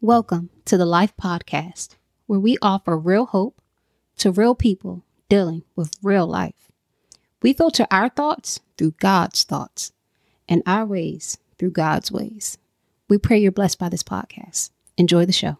Welcome to the Life Podcast, where we offer real hope to real people dealing with real life. We filter our thoughts through God's thoughts and our ways through God's ways. We pray you're blessed by this podcast. Enjoy the show.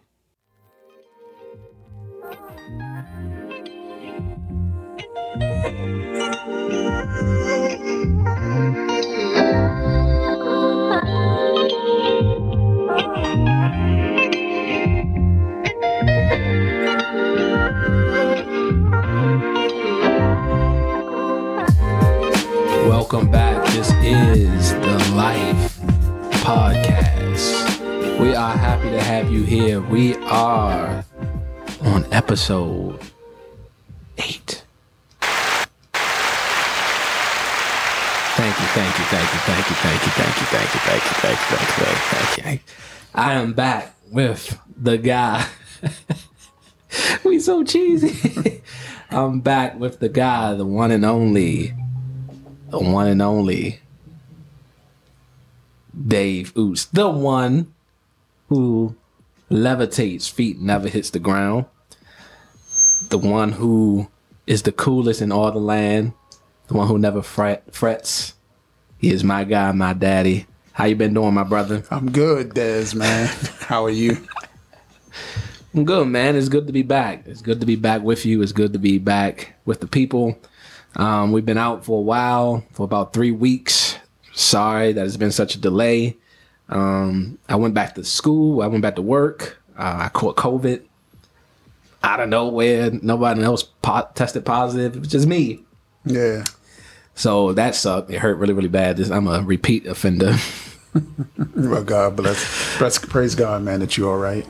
Welcome back. This is the Life Podcast. We are happy to have you here. We are on episode eight. Thank you, thank you, thank you, thank you, thank you, thank you, thank you, thank you, thank you, thank you, thank you, thank you. I am back with the guy. we so cheesy. I'm back with the guy, the one and only the one and only Dave Oots, the one who levitates, feet never hits the ground, the one who is the coolest in all the land, the one who never fret, frets. He is my guy, my daddy. How you been doing, my brother? I'm good, Dez, man. How are you? I'm good, man. It's good to be back. It's good to be back with you. It's good to be back with the people. Um, we've been out for a while, for about three weeks. Sorry that it's been such a delay. Um, I went back to school. I went back to work. Uh, I caught COVID out of nowhere. Nobody else po- tested positive. It was just me. Yeah. So that sucked. It hurt really, really bad. Just, I'm a repeat offender. well, God bless. bless. Praise God, man, that you're all right.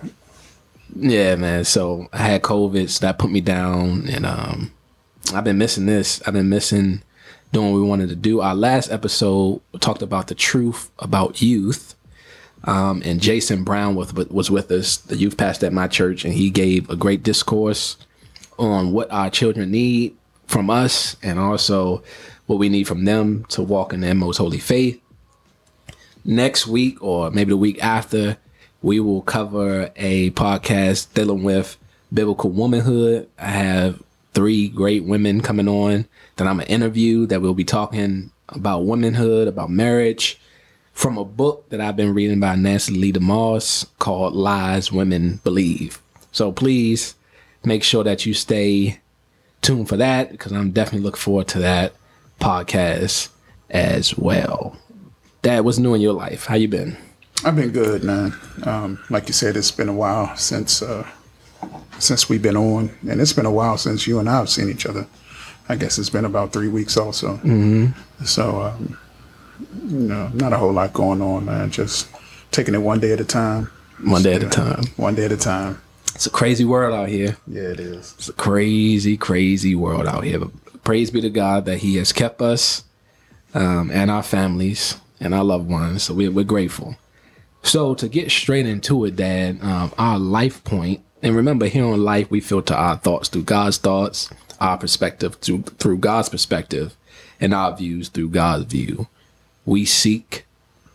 Yeah, man. So I had COVID. So that put me down. And um, I've been missing this. I've been missing doing what we wanted to do. Our last episode talked about the truth about youth. Um, and Jason Brown was, was with us, the youth pastor at my church, and he gave a great discourse on what our children need from us and also what we need from them to walk in their most holy faith. Next week, or maybe the week after, we will cover a podcast dealing with biblical womanhood. I have three great women coming on that I'm gonna interview that we'll be talking about womanhood, about marriage, from a book that I've been reading by Nancy Leigh DeMoss called Lies Women Believe. So please make sure that you stay tuned for that because I'm definitely looking forward to that podcast as well. Dad, what's new in your life? How you been? I've been good, man. Um, like you said, it's been a while since uh, since we've been on, and it's been a while since you and I have seen each other. I guess it's been about three weeks also. Mm-hmm. So, um, you know, not a whole lot going on, man. Just taking it one day at a time. One day at a time. One day at a time. It's a crazy world out here. Yeah, it is. It's a crazy, crazy world out here. But praise be to God that He has kept us um, and our families and our loved ones. So we're, we're grateful. So to get straight into it, Dad, um, our life point and remember, here on life, we filter our thoughts through God's thoughts, our perspective through, through God's perspective, and our views through God's view. We seek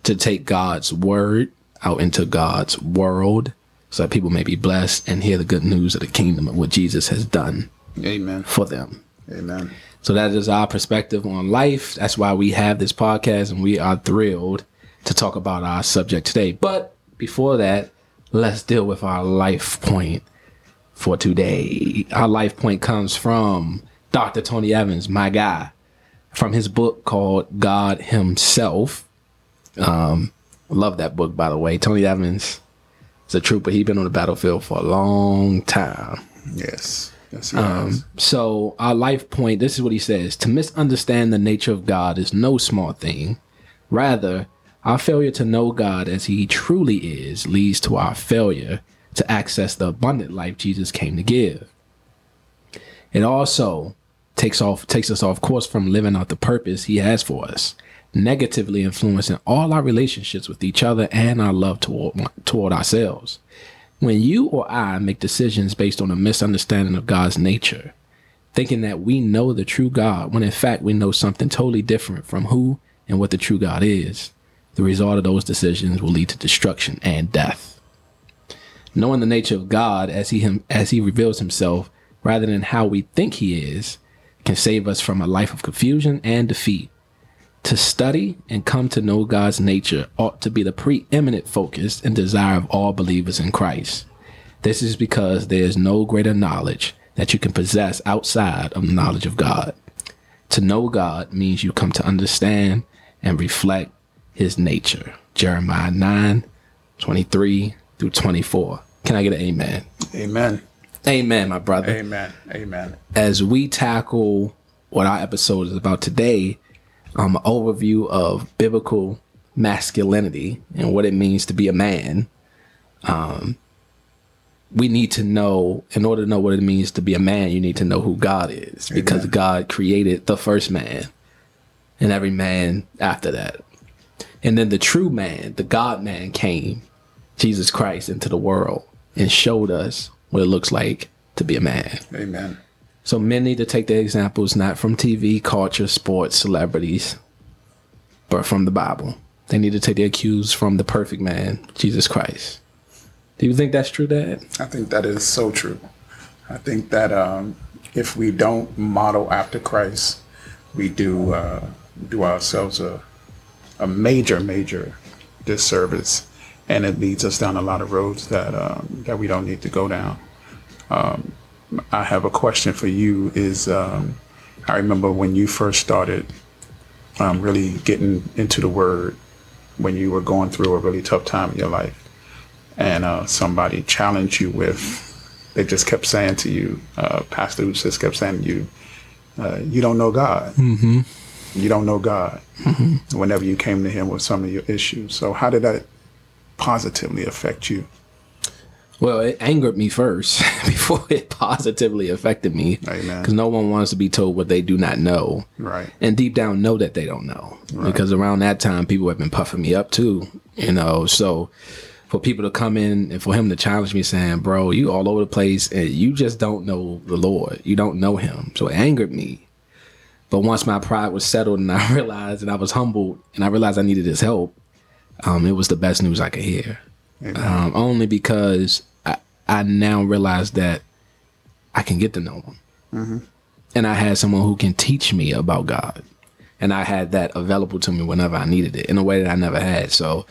to take God's word out into God's world so that people may be blessed and hear the good news of the kingdom of what Jesus has done Amen. for them. Amen. So that is our perspective on life. That's why we have this podcast and we are thrilled to talk about our subject today. But before that, let's deal with our life point for today. Our life point comes from Dr. Tony Evans, my guy, from his book called God Himself. Um, love that book, by the way. Tony Evans is a trooper. He's been on the battlefield for a long time. Yes. Yes, um, so our life point, this is what he says. To misunderstand the nature of God is no small thing. Rather, our failure to know God as He truly is leads to our failure to access the abundant life Jesus came to give. It also takes off takes us off course from living out the purpose He has for us, negatively influencing all our relationships with each other and our love toward toward ourselves. When you or I make decisions based on a misunderstanding of God's nature, thinking that we know the true God when in fact we know something totally different from who and what the true God is, the result of those decisions will lead to destruction and death. knowing the nature of God as he him as he reveals himself rather than how we think he is can save us from a life of confusion and defeat. To study and come to know God's nature ought to be the preeminent focus and desire of all believers in Christ. This is because there is no greater knowledge that you can possess outside of the knowledge of God. To know God means you come to understand and reflect his nature. Jeremiah 9, 23 through 24. Can I get an amen? Amen. Amen, my brother. Amen. Amen. As we tackle what our episode is about today, um, an overview of biblical masculinity and what it means to be a man. Um, we need to know, in order to know what it means to be a man, you need to know who God is because Amen. God created the first man and every man after that. And then the true man, the God man came, Jesus Christ, into the world and showed us what it looks like to be a man. Amen. So men need to take their examples not from TV, culture, sports, celebrities, but from the Bible. They need to take their cues from the perfect man, Jesus Christ. Do you think that's true, Dad? I think that is so true. I think that um, if we don't model after Christ, we do uh, do ourselves a a major, major disservice, and it leads us down a lot of roads that um, that we don't need to go down. Um, I have a question for you. Is um, I remember when you first started um, really getting into the Word, when you were going through a really tough time in your life and uh, somebody challenged you with, they just kept saying to you, uh, Pastor just kept saying to you, uh, you don't know God. Mm-hmm. You don't know God. Mm-hmm. Whenever you came to Him with some of your issues, so how did that positively affect you? Well, it angered me first before it positively affected me. Because no one wants to be told what they do not know. Right. And deep down know that they don't know. Because around that time, people have been puffing me up too, you know. So for people to come in and for him to challenge me saying, bro, you all over the place and you just don't know the Lord. You don't know him. So it angered me. But once my pride was settled and I realized and I was humbled and I realized I needed his help, um, it was the best news I could hear. Um, only because I, I now realize that I can get to know him. And I had someone who can teach me about God. And I had that available to me whenever I needed it in a way that I never had. So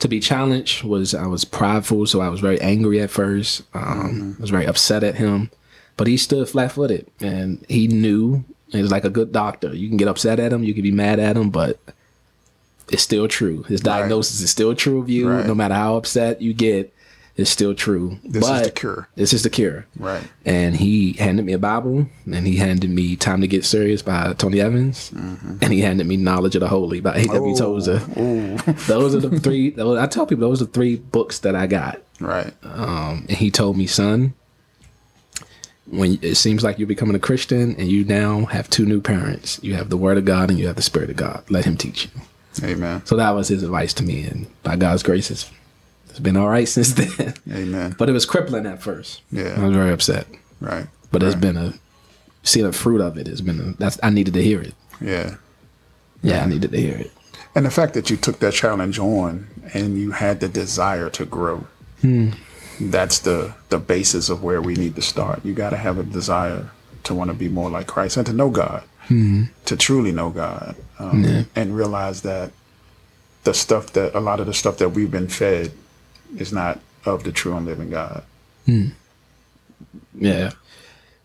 to be challenged was, I was prideful. So I was very angry at first. Um, I was very upset at him. But he stood flat footed and he knew it was like a good doctor. You can get upset at him, you can be mad at him, but it's still true. His diagnosis is still true of you, Right. no matter how upset you get. It's still true. This is the cure. This is the cure. Right. And he handed me a Bible, and he handed me "Time to Get Serious" by Tony Evans, and he handed me "Knowledge of the Holy" by A.W. Tozer. Those are the three. Those, I tell people those are the three books that I got. Right. Um, and he told me, son, when it seems like you're becoming a Christian and you now have two new parents, you have the Word of God and you have the Spirit of God. Let Him teach you. Amen. So that was his advice to me, and by God's grace, it's, it's been all right since then. Amen. but it was crippling at first. Yeah. I was very upset, Right. but it's been a see the fruit of it. It's been a, that's I needed to hear it. Yeah. Yeah, I needed to hear it. And the fact that you took that challenge on and you had the desire to grow, hmm. That's the the basis of where we need to start. You got to have a desire to want to be more like Christ and to know God, to truly know God, um, and realize that the stuff that a lot of the stuff that we've been fed is not of the true and living God. Yeah.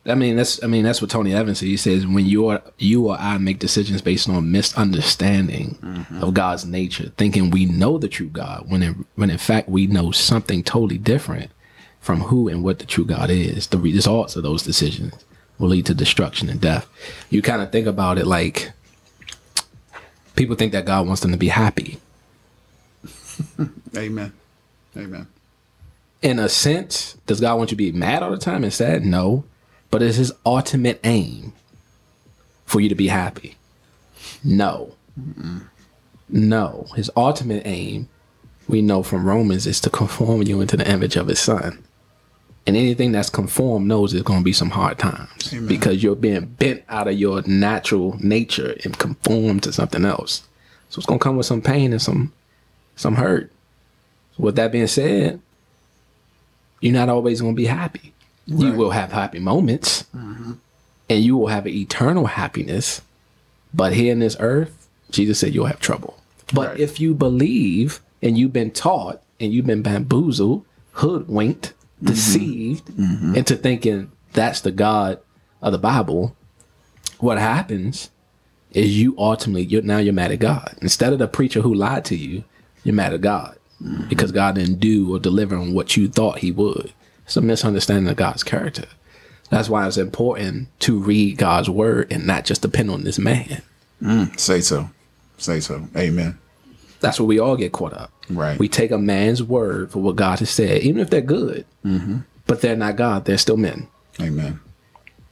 I mean that's I mean that's what Tony Evans said. He says when you or you or I make decisions based on misunderstanding mm-hmm. of God's nature, thinking we know the true God, when in, when in fact we know something totally different from who and what the true God is. The results of those decisions will lead to destruction and death. You kind of think about it like people think that God wants them to be happy. Amen. Amen. in a sense, does God want you to be mad all the time and sad? No. But is his ultimate aim for you to be happy? No. No. His ultimate aim, we know from Romans, is to conform you into the image of his son. And anything that's conformed knows there's going to be some hard times Amen. because you're being bent out of your natural nature and conformed to something else. So it's going to come with some pain and some some hurt. With that being said, you're not always going to be happy. You will have happy moments, mm-hmm. and you will have eternal happiness. But here in this earth, Jesus said you'll have trouble. But Right. if you believe and you've been taught and you've been bamboozled, hoodwinked, mm-hmm. deceived mm-hmm. into thinking that's the God of the Bible, what happens is you ultimately you're now you're mad at God. Instead of the preacher who lied to you, you're mad at God because God didn't do or deliver on what you thought He would. It's a misunderstanding of God's character. That's why it's important to read God's word and not just depend on this man. Mm, say so. Say so. Amen. That's where we all get caught up. Right. We take a man's word for what God has said, even if they're good, mm-hmm. but they're not God. They're still men, Amen.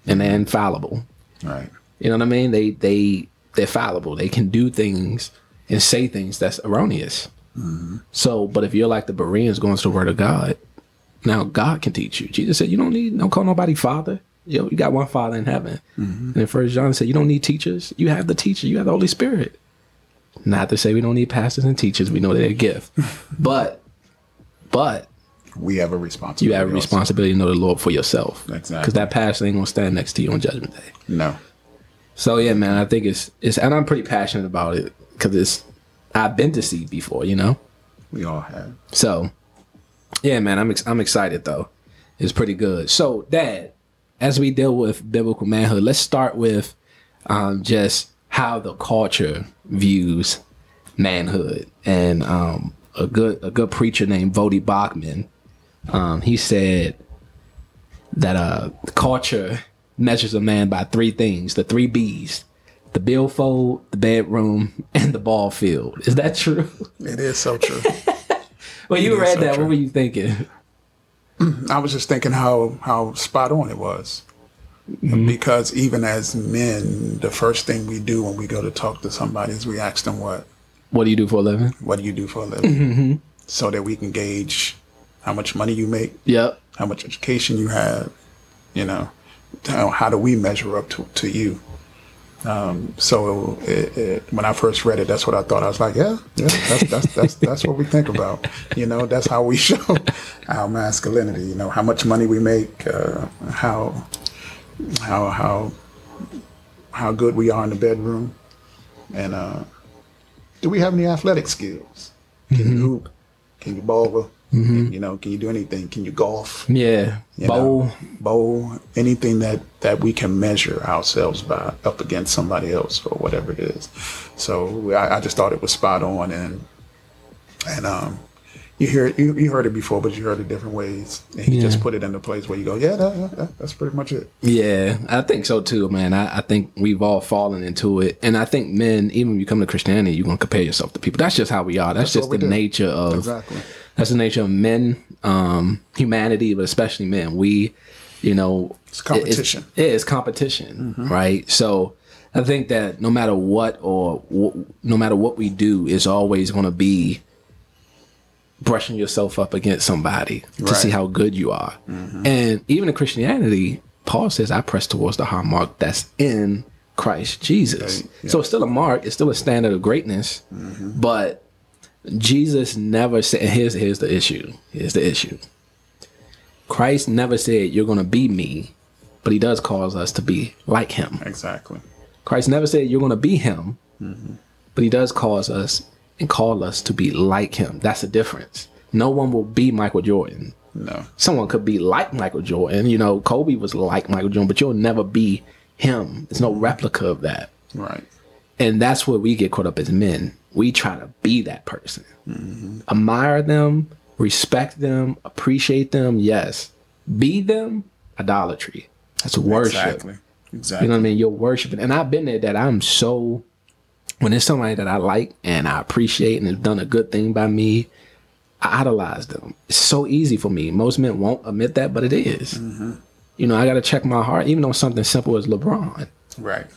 and they're infallible. Right. You know what I mean? They they they're fallible. They can do things and say things that's erroneous. Mm-hmm. So, but if you're like the Bereans going to the Word of God, now God can teach you. Jesus said, "You don't need don't call nobody Father. You know, you got one Father in heaven." Mm-hmm. And in First John said, "You don't need teachers. You have the teacher. You have the Holy Spirit." Not to say we don't need pastors and teachers. We know they're a gift, but but We have a responsibility. you have a also. responsibility to know the Lord for yourself. Exactly. Because that pastor ain't gonna stand next to you on Judgment Day. No. So yeah, man, I think it's it's and I'm pretty passionate about it because it's I've been deceived before, you know. We all have. So yeah, man, I'm ex- I'm excited though. It's pretty good. So, Dad, as we deal with biblical manhood, let's start with um, just how the culture views manhood. And um, a good a good preacher named Voddie Baucham, um, he said that uh, culture measures a man by three things: the three B's, the billfold, the bedroom, and the ball field. Is that true? It is so true. Well, you read so that. true. What were you thinking? I was just thinking how how spot on it was. Mm-hmm. Because even as men, the first thing we do when we go to talk to somebody is we ask them what What do you do for a living? what do you do for a living, mm-hmm. so that we can gauge how much money you make, Yep. how much education you have, you know, how, how do we measure up to, to you? Um, so it, it, when I first read it, that's what I thought. I was like, yeah, yeah, that's that's that's that's what we think about. You know, that's how we show our masculinity. You know, how much money we make, uh, how how how how good we are in the bedroom, and uh, do we have any athletic skills? Can you hoop? Can you bowl? You know, can you do anything? Can you golf? Yeah. you Bowl. know, bowl, anything that that we can measure ourselves by up against somebody else or whatever it is. So I, I just thought it was spot on, and and um, you hear it, you, you heard it before, but you heard it different ways, and he just put it in a place where you go, yeah, that, that, that's pretty much it. Yeah, I think so too, man. I, I think we've all fallen into it. And I think men, even when you come to Christianity, you're going to compare yourself to people. That's just how we are. That's, That's just the do. nature of Exactly. That's the nature of men, um, humanity, but especially men. We, you know, It's competition. It's, it's competition, right? So I think that no matter what or wh- no matter what we do, is always going to be brushing yourself up against somebody to see how good you are. And even in Christianity, Paul says, "I press towards the high mark that's in Christ Jesus." So it's still a mark. It's still a standard of greatness, but Jesus never said. Here's here's the issue. Here's the issue. Christ never said you're going to be me, but he does cause us to be like him. Exactly. Christ never said you're going to be him, mm-hmm. but he does cause us and call us to be like him. That's the difference. No one will be Michael Jordan. No. Someone could be like Michael Jordan. You know, Kobe was like Michael Jordan, but you'll never be him. There's no replica of that. Right. And that's where we get caught up as men. We try to be that person. Admire them, respect them, appreciate them, yes. Be them, idolatry. That's worship. Exactly. Exactly. You know what I mean? You're worshiping. And I've been there that I'm so when it's somebody that I like and I appreciate and has done a good thing by me, I idolize them. It's so easy for me. Most men won't admit that, but it is. Mm-hmm. You know, I gotta check my heart, even on something simple as LeBron. Right.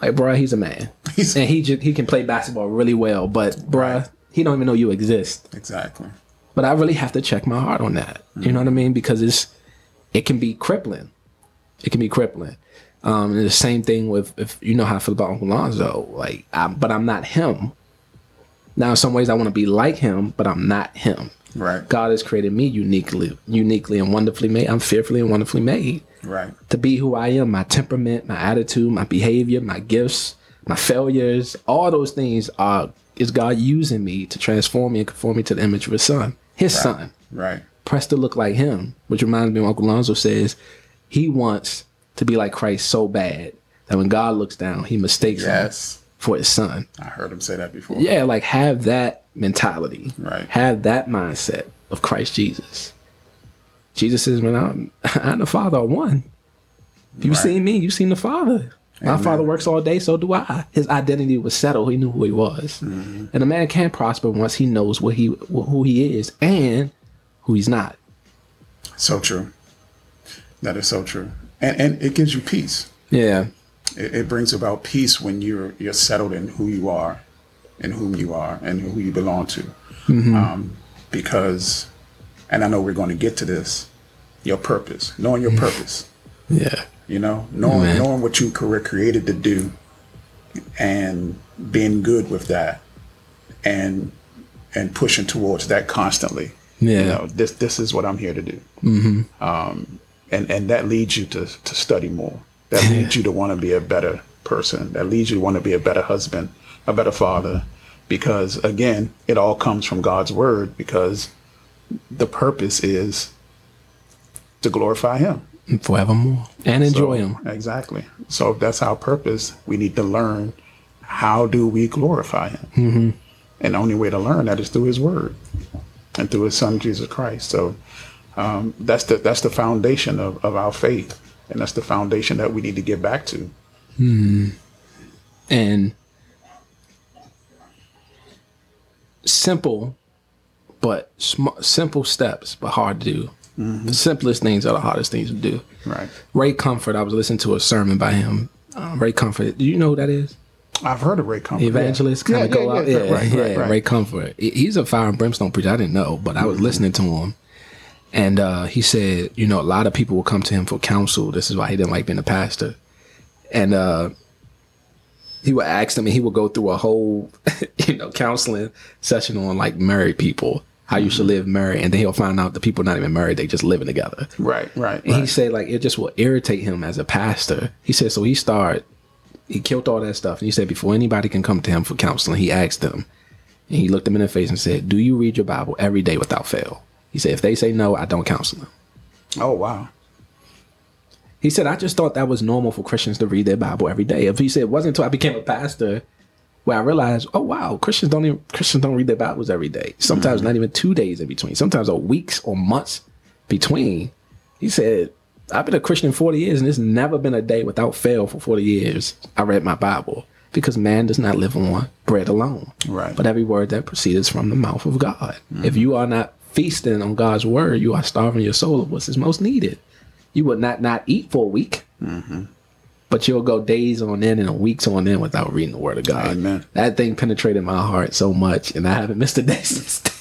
Like, bruh, he's a man. And he just he can play basketball really well, but bruh, he don't even know you exist. Exactly. But I really have to check my heart on that. You know what I mean? Because it's it can be crippling. It can be crippling. Um, and the same thing with if you know how I feel about Uncle Lonzo. Like, I, but I'm not him. Now, in some ways, I want to be like him, but I'm not him. Right. God has created me uniquely, uniquely and wonderfully made. I'm fearfully and wonderfully made Right. to be who I am. My temperament, my attitude, my behavior, my gifts, my failures, all those things are is God using me to transform me and conform me to the image of His Son, His Son, Right. pressed to look like Him. Which reminds me, of Uncle Lonzo says he wants to be like Christ so bad that when God looks down, He mistakes him for His Son. I heard him say that before. Yeah, like have that mentality. Right. Have that mindset of Christ Jesus. Jesus says, "Man, I'm, I and the Father are one. If you've Right. seen me, you've seen the Father. My Amen. Father works all day, so do I. His identity was settled. He knew who he was, Mm-hmm. and a man can't prosper once he knows what he who he is and who he's not. So true. That is so true. And and it gives you peace. Yeah, It, it brings about peace when you're you're settled in who you are, and whom you are, and who you belong to. Um, because, and I know we're going to get to this. Your purpose, knowing your purpose. yeah, You know, knowing knowing what you were created to do, and being good with that, and and pushing towards that constantly. Yeah. You know, this this is what I'm here to do. Mm-hmm. Um, and and that leads you to to study more. That leads you to want to be a better person. That leads you to want to be a better husband, a better father, because again, it all comes from God's word. Because the purpose is to glorify Him. forevermore and enjoy So, him. Exactly. So if that's our purpose, we need to learn how do we glorify Him. Mm-hmm. And the only way to learn that is through His Word and through His Son Jesus Christ. So um, that's the that's the foundation of, of our faith, and that's the foundation that we need to get back to. and simple, but sm- simple steps, but hard to do. The simplest things are the hardest things to do. Right. Ray Comfort, I was listening to a sermon by him. Um, Ray Comfort, do you know who that is? I've heard of Ray Comfort. Evangelist yeah. kind of yeah, go out. yeah, right, right, right. Ray Comfort. He's a fire and brimstone preacher. I didn't know, but I was listening to him. And uh, he said, you know, a lot of people will come to him for counsel. This is why he didn't like being a pastor. And uh, he would ask them, and he would go through a whole, you know, counseling session on like married people, how you should mm-hmm. live married. And then he'll find out the people not even married, they just living together. Right, right, And he said like it just will irritate him as a pastor. He said so he started he killed all that stuff. And he said before anybody can come to him for counseling, he asked them and he looked them in the face and said, Do you read your Bible every day without fail? He said, if they say no, I don't counsel them. Oh wow. He said, I just thought that was normal for Christians to read their Bible every day. If he said it wasn't until I became a pastor where I realized, oh wow, Christians don't even Christians don't read their Bibles every day. Sometimes mm-hmm. not even two days in between. Sometimes are weeks or months between. He said, I've been a Christian 40 years and there's never been a day without fail for 40 years. I read my Bible. Because man does not live on bread alone. Right. But every word that proceeds from the mouth of God. Mm-hmm. If you are not feasting on God's word, you are starving your soul of what's most needed you would not not eat for a week, mm-hmm. But you'll go days on end and weeks on end without reading the Word of God. Amen. That thing penetrated my heart so much, and I haven't missed a day since. then.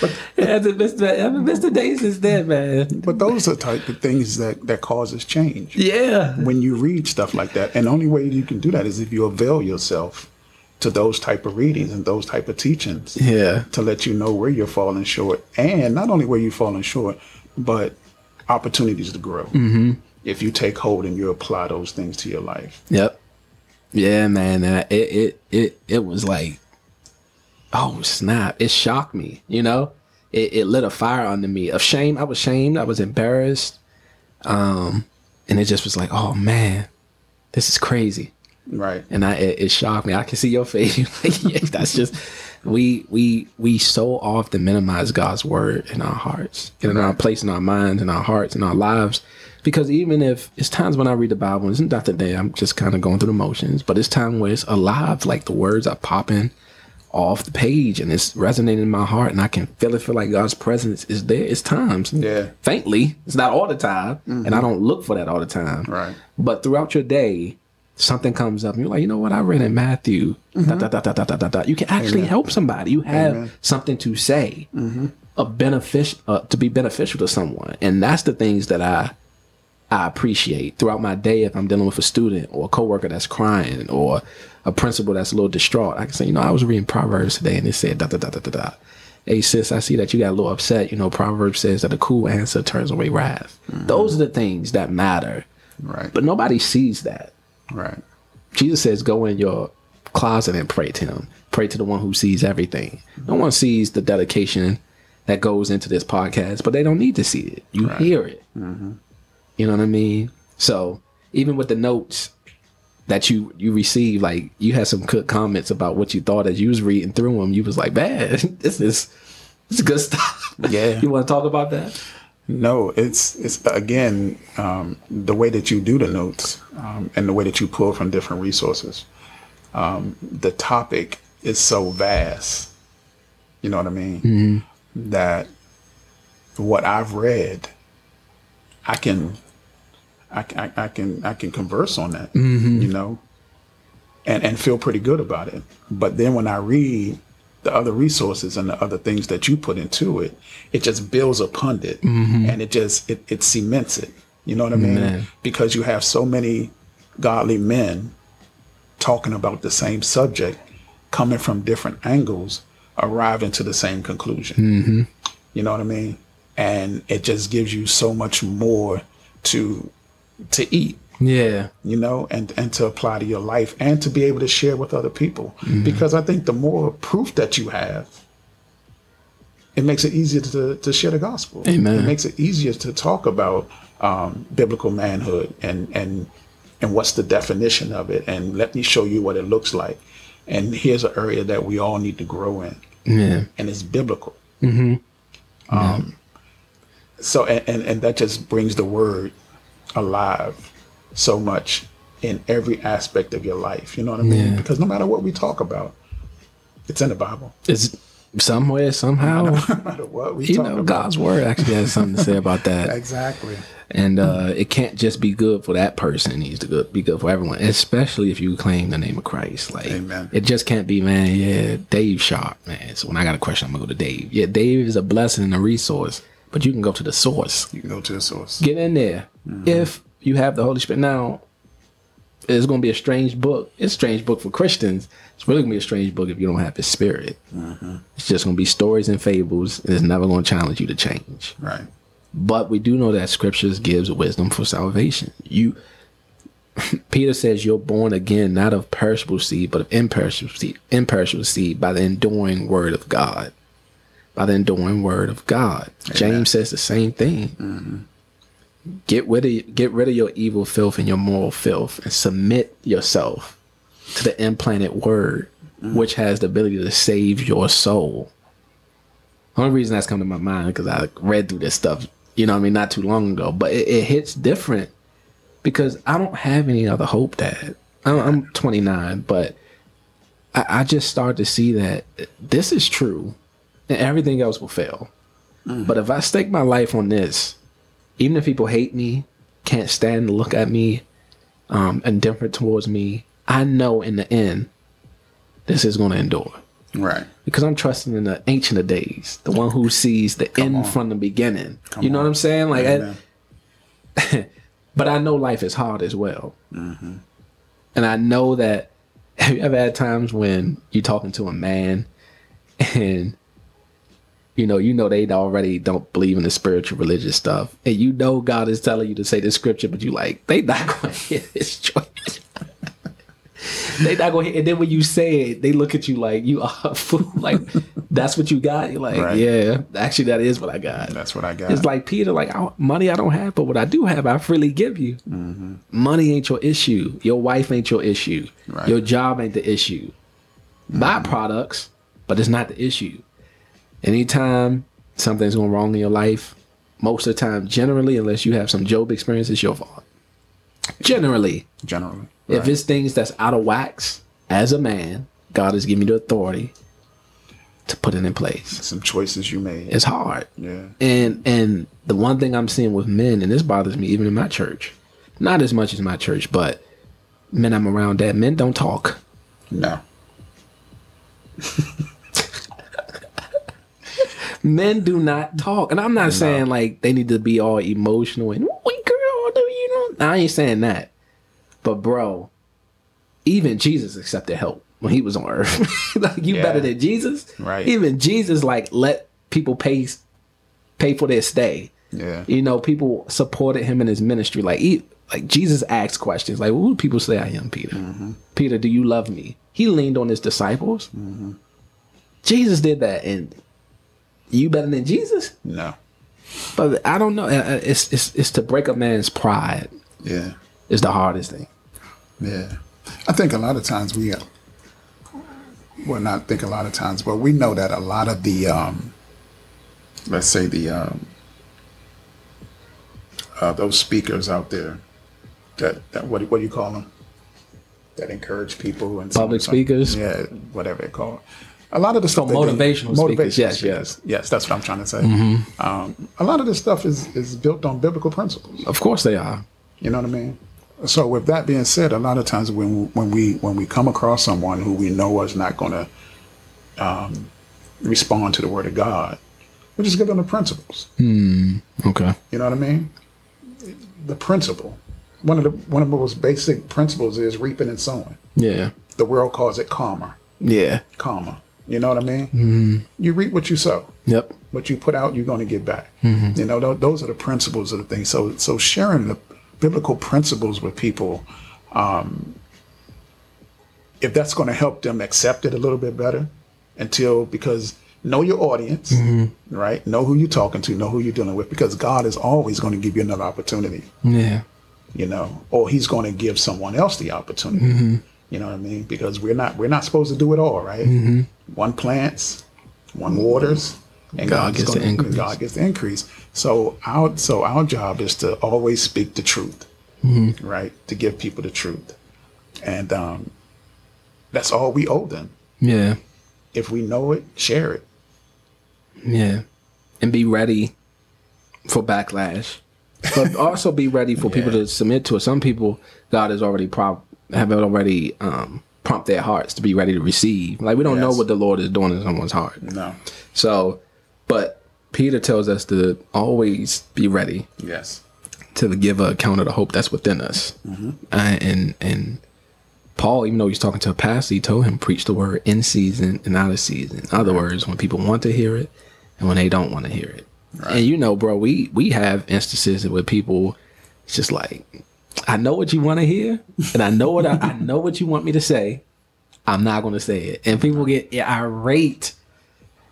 I haven't missed, I haven't missed a day since then, man. But those are the type of things that that causes change. Yeah, when you read stuff like that and the only way you can do that is if you avail yourself to those type of readings and those type of teachings yeah, to let you know where you're falling short and not only where you're falling short but opportunities to grow mm-hmm. If you take hold and you apply those things to your life yep, yeah, man. Uh, it it it it was like, oh snap! It shocked me. You know, it, it lit a fire under me of shame. I was shamed. I was embarrassed. Um, and it just was like, oh man, this is crazy. right and I it, it shocked me. I can see your face. Like, yeah, that's just we we we so often minimize God's word in our hearts, in our place in our minds, in our hearts, in our lives. Because even if it's times when I read the Bible, it's not that day I'm just kind of going through the motions, but it's time where it's alive, like the words are popping off the page and it's resonating in my heart, and I can feel it. Feel like God's presence is there. It's times, Yeah. faintly. It's not all the time, mm-hmm. and I don't look for that all the time. Right. But throughout your day, something comes up and you're like, you know what? I read in Matthew. Da, da, da, da, da, da, da, da. You can actually help somebody. You have Amen. something to say, mm-hmm. a benefic- uh, to be beneficial to someone, and that's the things that I I appreciate throughout my day. If I'm dealing with a student or a coworker that's crying or a principal that's a little distraught, I can say, you know, I was reading Proverbs today and it said da da da da da da. Hey sis, I see that you got a little upset. You know, Proverbs says that a cool answer turns away wrath. Mm-hmm. Those are the things that matter. Right. But nobody sees that. right. Jesus says, go in your closet and pray to him. Pray to the one who sees everything. No one sees the dedication that goes into this podcast, but they don't need to see it. You hear it. Mm-hmm. You know what I mean? So even with the notes that you you received, like you had some good comments about what you thought as you was reading through them. You was like, man, this is this is good stuff. Yeah. you want to talk about that? No, it's it's again um, the way that you do the notes um, and the way that you pull from different resources. Um, the topic is so vast, you know what I mean. That what I've read, I can, I, I, I can I can converse on that, you mm-hmm. know, and and feel pretty good about it. But then when I read the other resources and the other things that you put into it, it just builds upon it mm-hmm. and it just it, it cements it. You know what I mean? Man. Because you have so many godly men talking about the same subject, coming from different angles, arriving to the same conclusion. Mm-hmm. You know what I mean? And it just gives you so much more to to eat Yeah. you know, and and to apply to your life and to be able to share with other people. Because I think the more proof that you have, it makes it easier to to share the gospel. Amen. It makes it easier to talk about um, biblical manhood and and and what's the definition of it, and let me show you what it looks like. And here's an area that we all need to grow in, Yeah. and it's biblical. Um, so and, and and that just brings the word alive so much in every aspect of your life. You know what I mean? Yeah. Because no matter what we talk about, it's in the Bible. It's somewhere, somehow. No matter what we you know, about. God's word actually has something to say about that. Exactly. And uh, it can't just be good for that person. It needs to go, be good for everyone, especially if you claim the name of Christ. Like, Amen. it just can't be, man, yeah, Dave Sharp, man. So when I got a question, I'm to go to Dave. Yeah, Dave is a blessing and a resource, but you can go to the source. You can go to the source. Get in there. Mm-hmm. If you have the Holy Spirit. Now, it's going to be a strange book. It's a strange book for Christians. It's really going to be a strange book if you don't have the Spirit. Mm-hmm. It's just going to be stories and fables, and it's never going to challenge you to change. Right. But we do know that scriptures gives wisdom for salvation. You Peter says you're born again, not of perishable seed, but of imperishable seed, imperishable seed by the enduring word of God. By the enduring word of God. James says the same thing. Mm-hmm. Get rid of get rid of your evil filth and your moral filth and submit yourself to the implanted word, mm. which has the ability to save your soul. Only reason that's come to my mind because I read through this stuff, you know what I mean, not too long ago. But it, it hits different because I don't have any other hope, Dad. I'm, I'm 29, but I, I just started to see that this is true and everything else will fail. But if I stake my life on this, even if people hate me, can't stand to look at me, um, indifferent towards me, I know in the end, this is going to endure Right. because I'm trusting in the ancient of days, the one who sees the end on. from the beginning. Come you know on. what I'm saying? Like, I- but I know life is hard as well, and I know that. Have you ever had times when you're talking to a man, and you know, you know they already don't believe in the spiritual religious stuff, and you know God is telling you to say the scripture, but you like they not going to hear this choice. they not going to hear. And then when you say it, they look at you like you are a fool. Like that's what you got. You're like, Right. yeah, actually that is what I got. That's what I got. It's like Peter, like I, money I don't have, but what I do have, I freely give you. Mm-hmm. Money ain't your issue. Your wife ain't your issue. Right. Your job ain't the issue. Mm-hmm. Byproducts, but it's not the issue. Anytime something's going wrong in your life, most of the time, generally, unless you have some Job experience, it's your fault. Generally, generally. if it's things that's out of wax, as a man, God has given you the authority to put it in place. some choices you made. It's hard. yeah. And and the one thing I'm seeing with men, and this bothers me even in my church, not as much as my church, but men I'm around that men don't talk. No. Men do not talk. And I'm not saying like they need to be all emotional and wait girl, do you know? I ain't saying that. But bro, even Jesus accepted help. when he was on earth. like you Yeah. better than Jesus. Right. Even Jesus like let people pay pay for their stay. Yeah. You know, people supported him in his ministry. Like he, like Jesus asked questions like, "Who do people say I am, Peter? Mm-hmm. Peter, do you love me?" He leaned on his disciples. Mm-hmm. Jesus did that, and you better than Jesus. No. But I don't know. Uh, uh, It's it's it's to break a man's pride Yeah. is the hardest thing. Yeah. I think a lot of times we, uh, well, not think a lot of times, but we know that a lot of the, um, let's say the, um, uh, those speakers out there that, that what, do- what do you call them? That encourage people and Public speakers? Yeah, whatever they call it. A lot of the stuff. they- motivational speakers, yes, yes. Mm-hmm. Yes, that's what I'm trying to say. Um, a lot of this stuff is, is built on biblical principles. Of course they are. You know what I mean? So with that being said, a lot of times when when we when we come across someone who we know is not going to um, respond to the word of God, we just give them the principles. Okay. You know what I mean? The principle. One of the one of the most basic principles is reaping and sowing. Yeah. The world calls it karma. Yeah. Karma. You know what I mean? Mm-hmm. You reap what you sow. Yep. what you put out, you're going to get back. You know, th- those are the principles of the thing. So, so sharing the biblical principles with people, um, if that's going to help them accept it a little bit better, until because know your audience, right? Know who you're talking to, know who you're dealing with, because God is always going to give you another opportunity, Yeah. you know, or He's going to give someone else the opportunity. You know what I mean? Because we're not we're not supposed to do it all, right? One plants, one waters, and God God's gets the increase. God gets the increase. So our so our job is to always speak the truth, Mm-hmm. right? To give people the truth, and um, that's all we owe them. Yeah. If we know it, share it. Yeah. And be ready for backlash. But also be ready for people to submit to it. Some people God has already prompt have already um prompt their hearts to be ready to receive. Like we don't know what the Lord is doing in someone's heart. No. So but Peter tells us to always be ready Yes. to give an account of the hope that's within us. Uh, and and Paul, even though he's talking to a pastor, he told him preach the word in season and out of season. In other words, when people want to hear it and when they don't want to hear it. And you know, bro, we we have instances where people it's just like, I know what you want to hear, and I know what I, I know what you want me to say. I'm not going to say it, and people get irate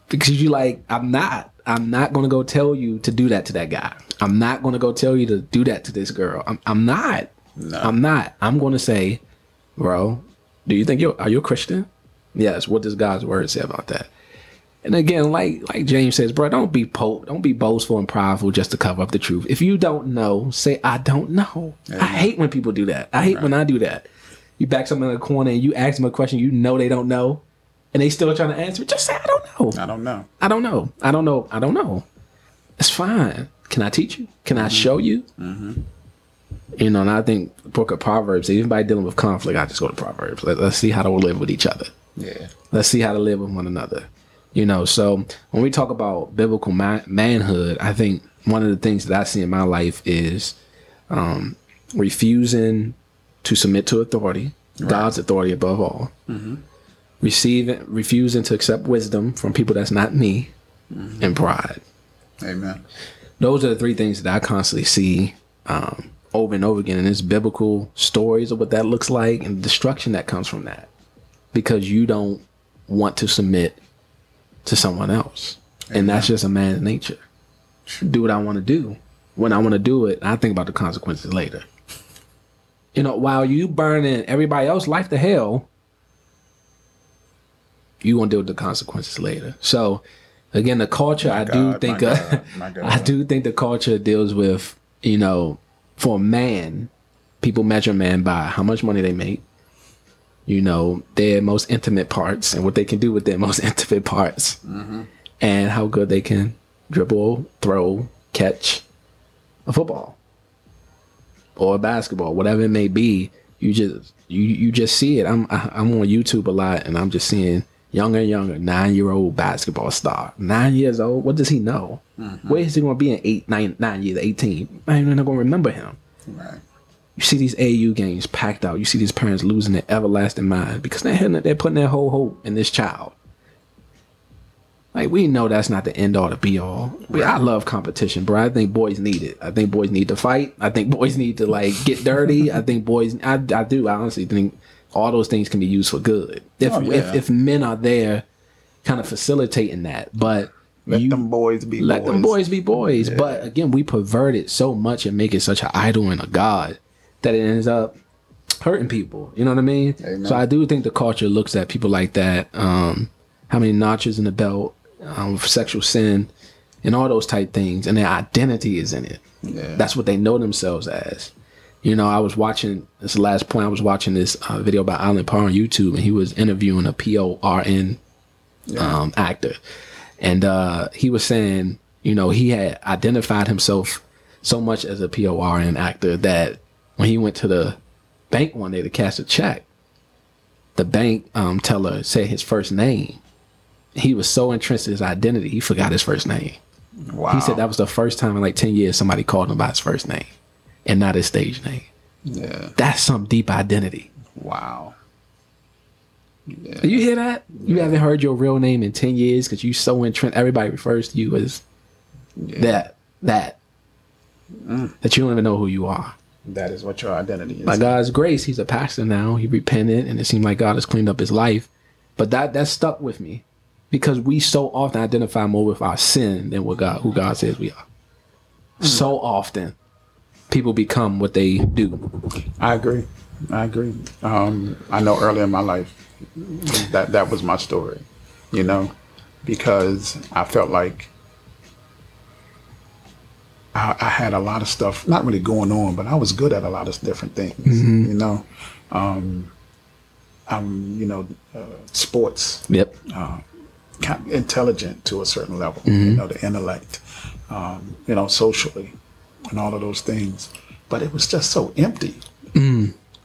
because you like i'm not i'm not going to go tell you to do that to that guy. I'm not going to go tell you to do that to this girl. I'm, I'm not. I'm not. I'm going to say bro do you think you're are you a christian? Yes. What does god's word say about that and again like like james says bro don't be po- don't be boastful and prideful just to cover up the truth if you don't know say i don't know i hate when people do that i hate when i do that you back someone in the corner and you ask them a question you know they don't know and they still trying to answer just say I don't know. I don't know. I don't know. I don't know. I don't know. It's fine. Can I teach you? Can I mm-hmm. show you? Mm-hmm. You know, and I think book of Proverbs, even by dealing with conflict, I just go to Proverbs. Let, let's see how to live with each other. Yeah. Let's see how to live with one another. You know, so when we talk about biblical ma- manhood, I think one of the things that I see in my life is um, refusing to submit to authority, God's authority above all. Receiving, refusing to accept wisdom from people that's not me, and pride. Amen. Those are the three things that I constantly see um, over and over again, and it's biblical stories of what that looks like and the destruction that comes from that, because you don't want to submit to someone else, and that's just a man's nature. Do what I want to do when I want to do it. I think about the consequences later. You know, while you burning everybody else life to hell, you gonna deal with the consequences later. So, again, the culture I do think my uh, God, my God. I do think the culture deals with you know, for a man, people measure man by how much money they make. You know, their most intimate parts and what they can do with their most intimate parts, mm-hmm. and how good they can dribble, throw, catch a football or a basketball, whatever it may be. You just you you just see it. I'm I- I'm on YouTube a lot, and I'm just seeing younger and younger nine year old basketball star. Nine years old. What does he know? Mm-hmm. Where is he going to be in eight nine nine years? Eighteen. I'm not even going to remember him. Right. You see these AAU games packed out. You see these parents losing their everlasting mind because they're they're putting their whole hope in this child. Like we know that's not the end all to be all. We, I love competition, bro. I think boys need it. I think boys need to fight. I think boys need to like get dirty. I think boys. I, I do. I honestly think all those things can be used for good if Oh, yeah. if, if men are there, kind of facilitating that. But Let you- them boys be let boys. them boys be boys. But again, we pervert it so much and make it such an idol and a god that it ends up hurting people. You know what I mean? Amen. So I do think the culture looks at people like that. Um, how many notches in the belt, um, for sexual sin, and all those type things, and their identity is in it. Yeah. That's what they know themselves as. You know, I was watching this the last point. I was watching this uh, video by Allen Parr on YouTube, and he was interviewing a P O R N um, actor, and uh, he was saying, you know, he had identified himself so much as a P O R N actor that when he went to the bank one day to cash a check, the bank um, teller said his first name. He was so entrenched in his identity, he forgot his first name. Wow. He said that was the first time in like 10 years somebody called him by his first name and not his stage name. Yeah. That's some deep identity. Wow. Do you hear that? You haven't heard your real name in 10 years because you so entrenched. Everybody refers to you as that, that, that you don't even know who you are. That is what your identity is. By God's grace, he's a pastor now. He repented and it seemed like God has cleaned up his life. But that, that stuck with me because we so often identify more with our sin than with God, who God says we are. So often people become what they do. I agree. I agree. Um, I know early in my life that that was my story, you know, because I felt like I, I had a lot of stuff, not really going on, but I was good at a lot of different things, you know. Um, I'm, you know, uh, sports, Yep. of intelligent to a certain level, you know, the intellect, um, you know, socially, and all of those things. But it was just so empty.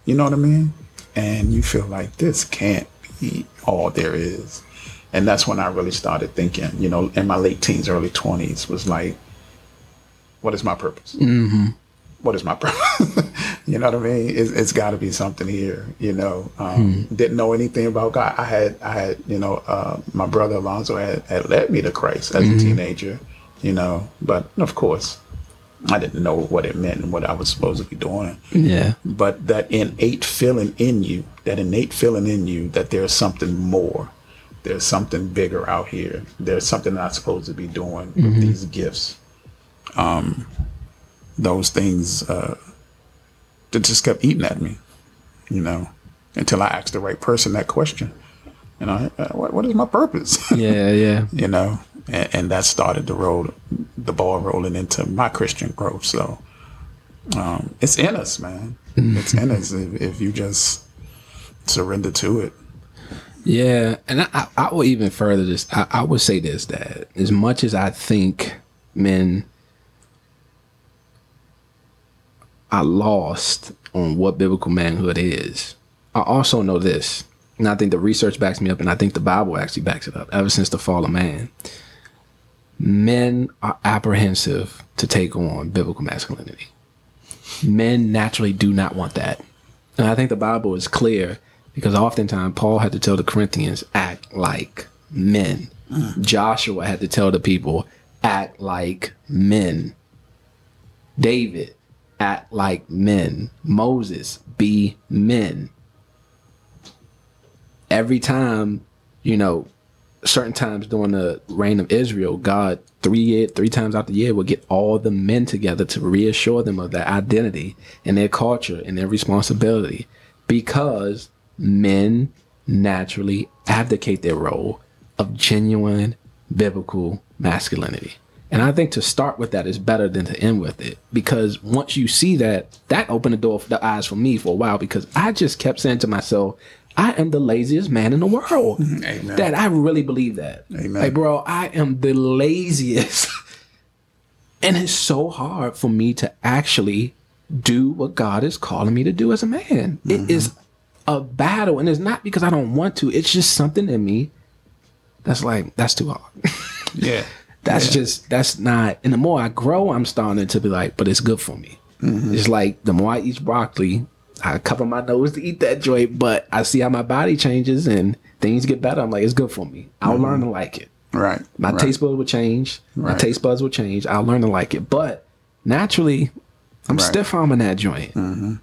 You know what I mean? And you feel like this can't be all there is. And that's when I really started thinking, you know, in my late teens, early 20s, was like, what is my purpose? Mm-hmm. What is my purpose? you know what I mean? It's, it's got to be something here. You know, um, didn't know anything about God. I had, I had, you know, uh, my brother Alonzo had, had led me to Christ as a teenager. You know, but of course, I didn't know what it meant and what I was supposed to be doing Yeah. but that innate feeling in you, that innate feeling in you that there's something more, there's something bigger out here, there's something I'm supposed to be doing with these gifts. Um, those things uh, that just kept eating at me, you know, until I asked the right person that question. You know, uh, what, what is my purpose? Yeah. Yeah. you know, and, and that started the road, the ball rolling into my Christian growth. So um, it's in us, man. It's in us if, if you just surrender to it. Yeah, and I, I, I will even further this. I, I would say this that as much as I think men are lost on what biblical manhood is, I also know this, and I think the research backs me up, and I think the Bible actually backs it up. Ever since the fall of man, men are apprehensive to take on biblical masculinity. Men naturally do not want that. And I think the Bible is clear because oftentimes Paul had to tell the Corinthians, act like men. Mm. Joshua had to tell the people, act like men. David, act like men. Moses, be men. Every time, you know, certain times during the reign of Israel, God three year, three times out the year would get all the men together to reassure them of their identity and their culture and their responsibility, because men naturally abdicate their role of genuine biblical masculinity. And I think to start with that is better than to end with it because once you see that, that opened the door for the eyes for me for a while because I just kept saying to myself, I am the laziest man in the world. Amen. That I really believe that. Amen. Like, bro, I am the laziest. and it's so hard for me to actually do what God is calling me to do as a man. It mm-hmm. is a battle. And it's not because I don't want to, it's just something in me that's like, that's too hard. Yeah. That's just that's not. And the more I grow, I'm starting to be like, but it's good for me. It's like the more I eat broccoli, I cover my nose to eat that joint, but I see how my body changes and things get better. I'm like, it's good for me. I'll learn to like it. Right. My right. taste buds will change. My taste buds will change. I'll learn to like it. But naturally, I'm Right. stiff arming that joint. Mm-hmm.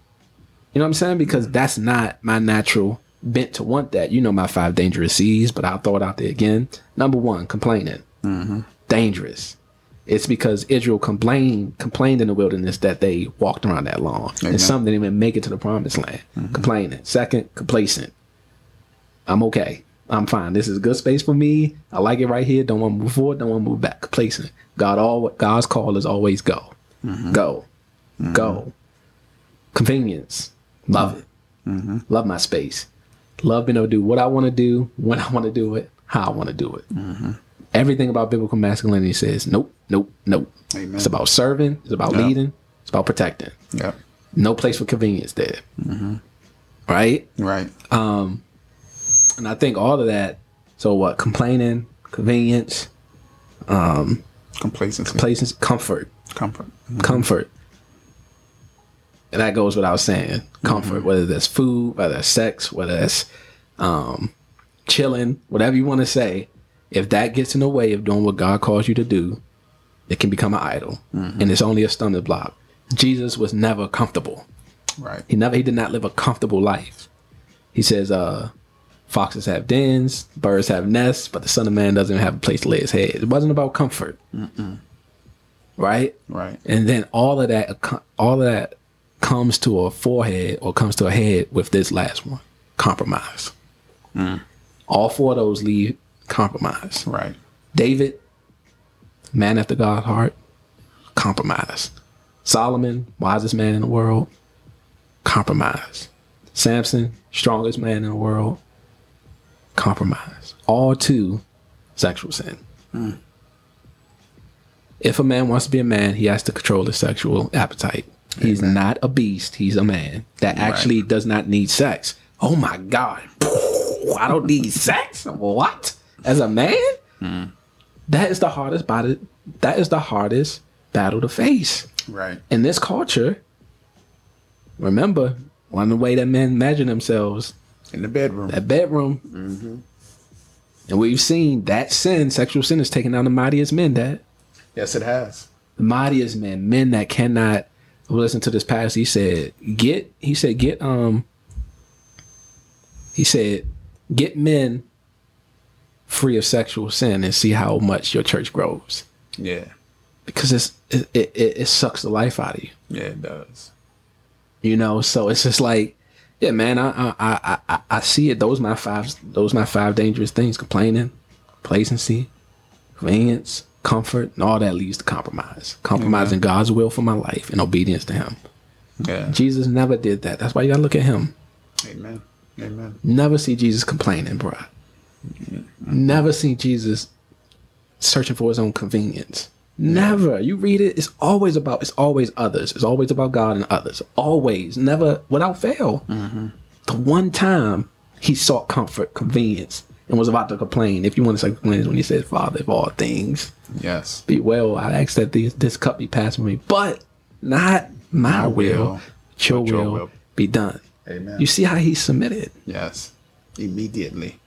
You know what I'm saying? Because that's not my natural bent to want that. You know my five dangerous C's, but I'll throw it out there again. Number one, complaining. Mm-hmm. Dangerous. It's because Israel complained complained in the wilderness that they walked around that long. Amen. And some didn't even make it to the promised land. Mm-hmm. Complaining. Second, complacent. I'm okay. I'm fine. This is a good space for me. I like it right here. Don't want to move forward. Don't want to move back. Complacent. God, all God's call is always go, mm-hmm. go, mm-hmm. go. Convenience. Love it. Love my space. Love being able to do what I want to do when I want to do it, how I want to do it. Everything about biblical masculinity says nope, nope, nope. Amen. It's about serving. It's about Yeah. leading. It's about protecting. Yep. No place for convenience there. Mm-hmm. Right. Right. Um, and I think all of that. So what? Complaining, convenience, um, Complacency. places, comfort, Comfort. Mm-hmm. comfort. And that goes without saying. Comfort, mm-hmm. whether that's food, whether that's sex, whether that's um, chilling, whatever you want to say. If that gets in the way of doing what God calls you to do, it can become an idol, and it's only a stumbling block. Jesus was never comfortable. Right. He never he did not live a comfortable life. He says, uh, foxes have dens, birds have nests, but the son of man doesn't have a place to lay his head. It wasn't about comfort. Right? Right. And then all of that all of that comes to a forehead or comes to a head with this last one. Compromise. All four of those lead compromise. Right. David, man after God's heart, compromise. Solomon, wisest man in the world, compromise. Samson, strongest man in the world, compromise. All to sexual sin. Hmm. If a man wants to be a man, he has to control his sexual appetite. He's not a beast, he's a man that actually does not need sex. Oh my God. I don't need sex. What? As a man? That is the hardest battle. That is the hardest battle to face Right. in this culture. Remember, one of the way that men imagine themselves, In the bedroom. that bedroom. And we've seen that sin, sexual sin, is taking down the mightiest men. That yes, it has. the mightiest men, men that cannot listen to this passage. He said, "Get," he said, "Get." Um, he said, "Get men free of sexual sin and see how much your church grows." Yeah. because it's it, it, it sucks the life out of you Yeah, it does. you know so it's just like yeah man i i i, I, see it those my five those my five dangerous things complaining complacency convenience comfort and all that leads to compromise compromising god's will for my life and obedience to him Yeah. jesus never did that that's why you gotta look at him Amen. Amen. never see jesus complaining bruh never see jesus searching for his own convenience never you read it it's always about it's always others it's always about god and others always never without fail the one time he sought comfort convenience and was about to complain if you want to say complain when he said father of all things Yes. be well i ask that these, this cup be passed from me but not my, My will, will, but your but your will, will. be done Amen. you see how he submitted Yes. Immediately.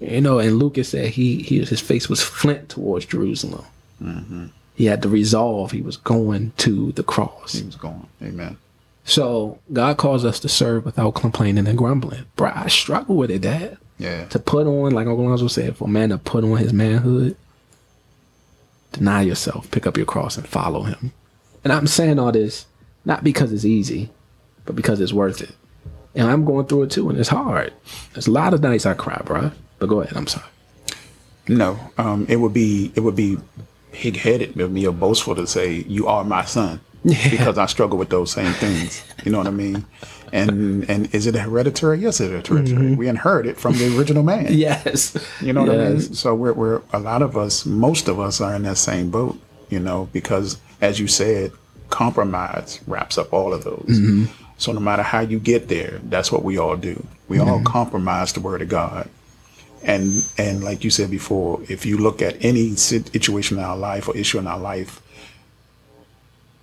You know, and Lucas said he, he his face was flint towards Jerusalem. Mm-hmm. He had the resolve. He was going to the cross. He was gone. Amen. So God calls us to serve without complaining and grumbling. Bro, I struggle with it, Dad. Yeah. To put on, like Uncle Lonzo said, for a man to put on his manhood, deny yourself, pick up your cross, and follow him. And I'm saying all this not because it's easy, but because it's worth it. And I'm going through it too, and it's hard. There's a lot of nights I cry, bro. But go ahead. I'm sorry. No. Um, it would be it would be pig headed of me or boastful to say you are my son. Because I struggle with those same things. You know what I mean? And and is it hereditary? Yes, it's hereditary. We inherit it from the original man. Yes. You know what I mean? So we're, we're a lot of us, most of us are in that same boat, you know, because as you said, compromise wraps up all of those. Mm-hmm. So no matter how you get there, that's what we all do. We all compromise the word of God. And and like you said before, if you look at any situation in our life or issue in our life,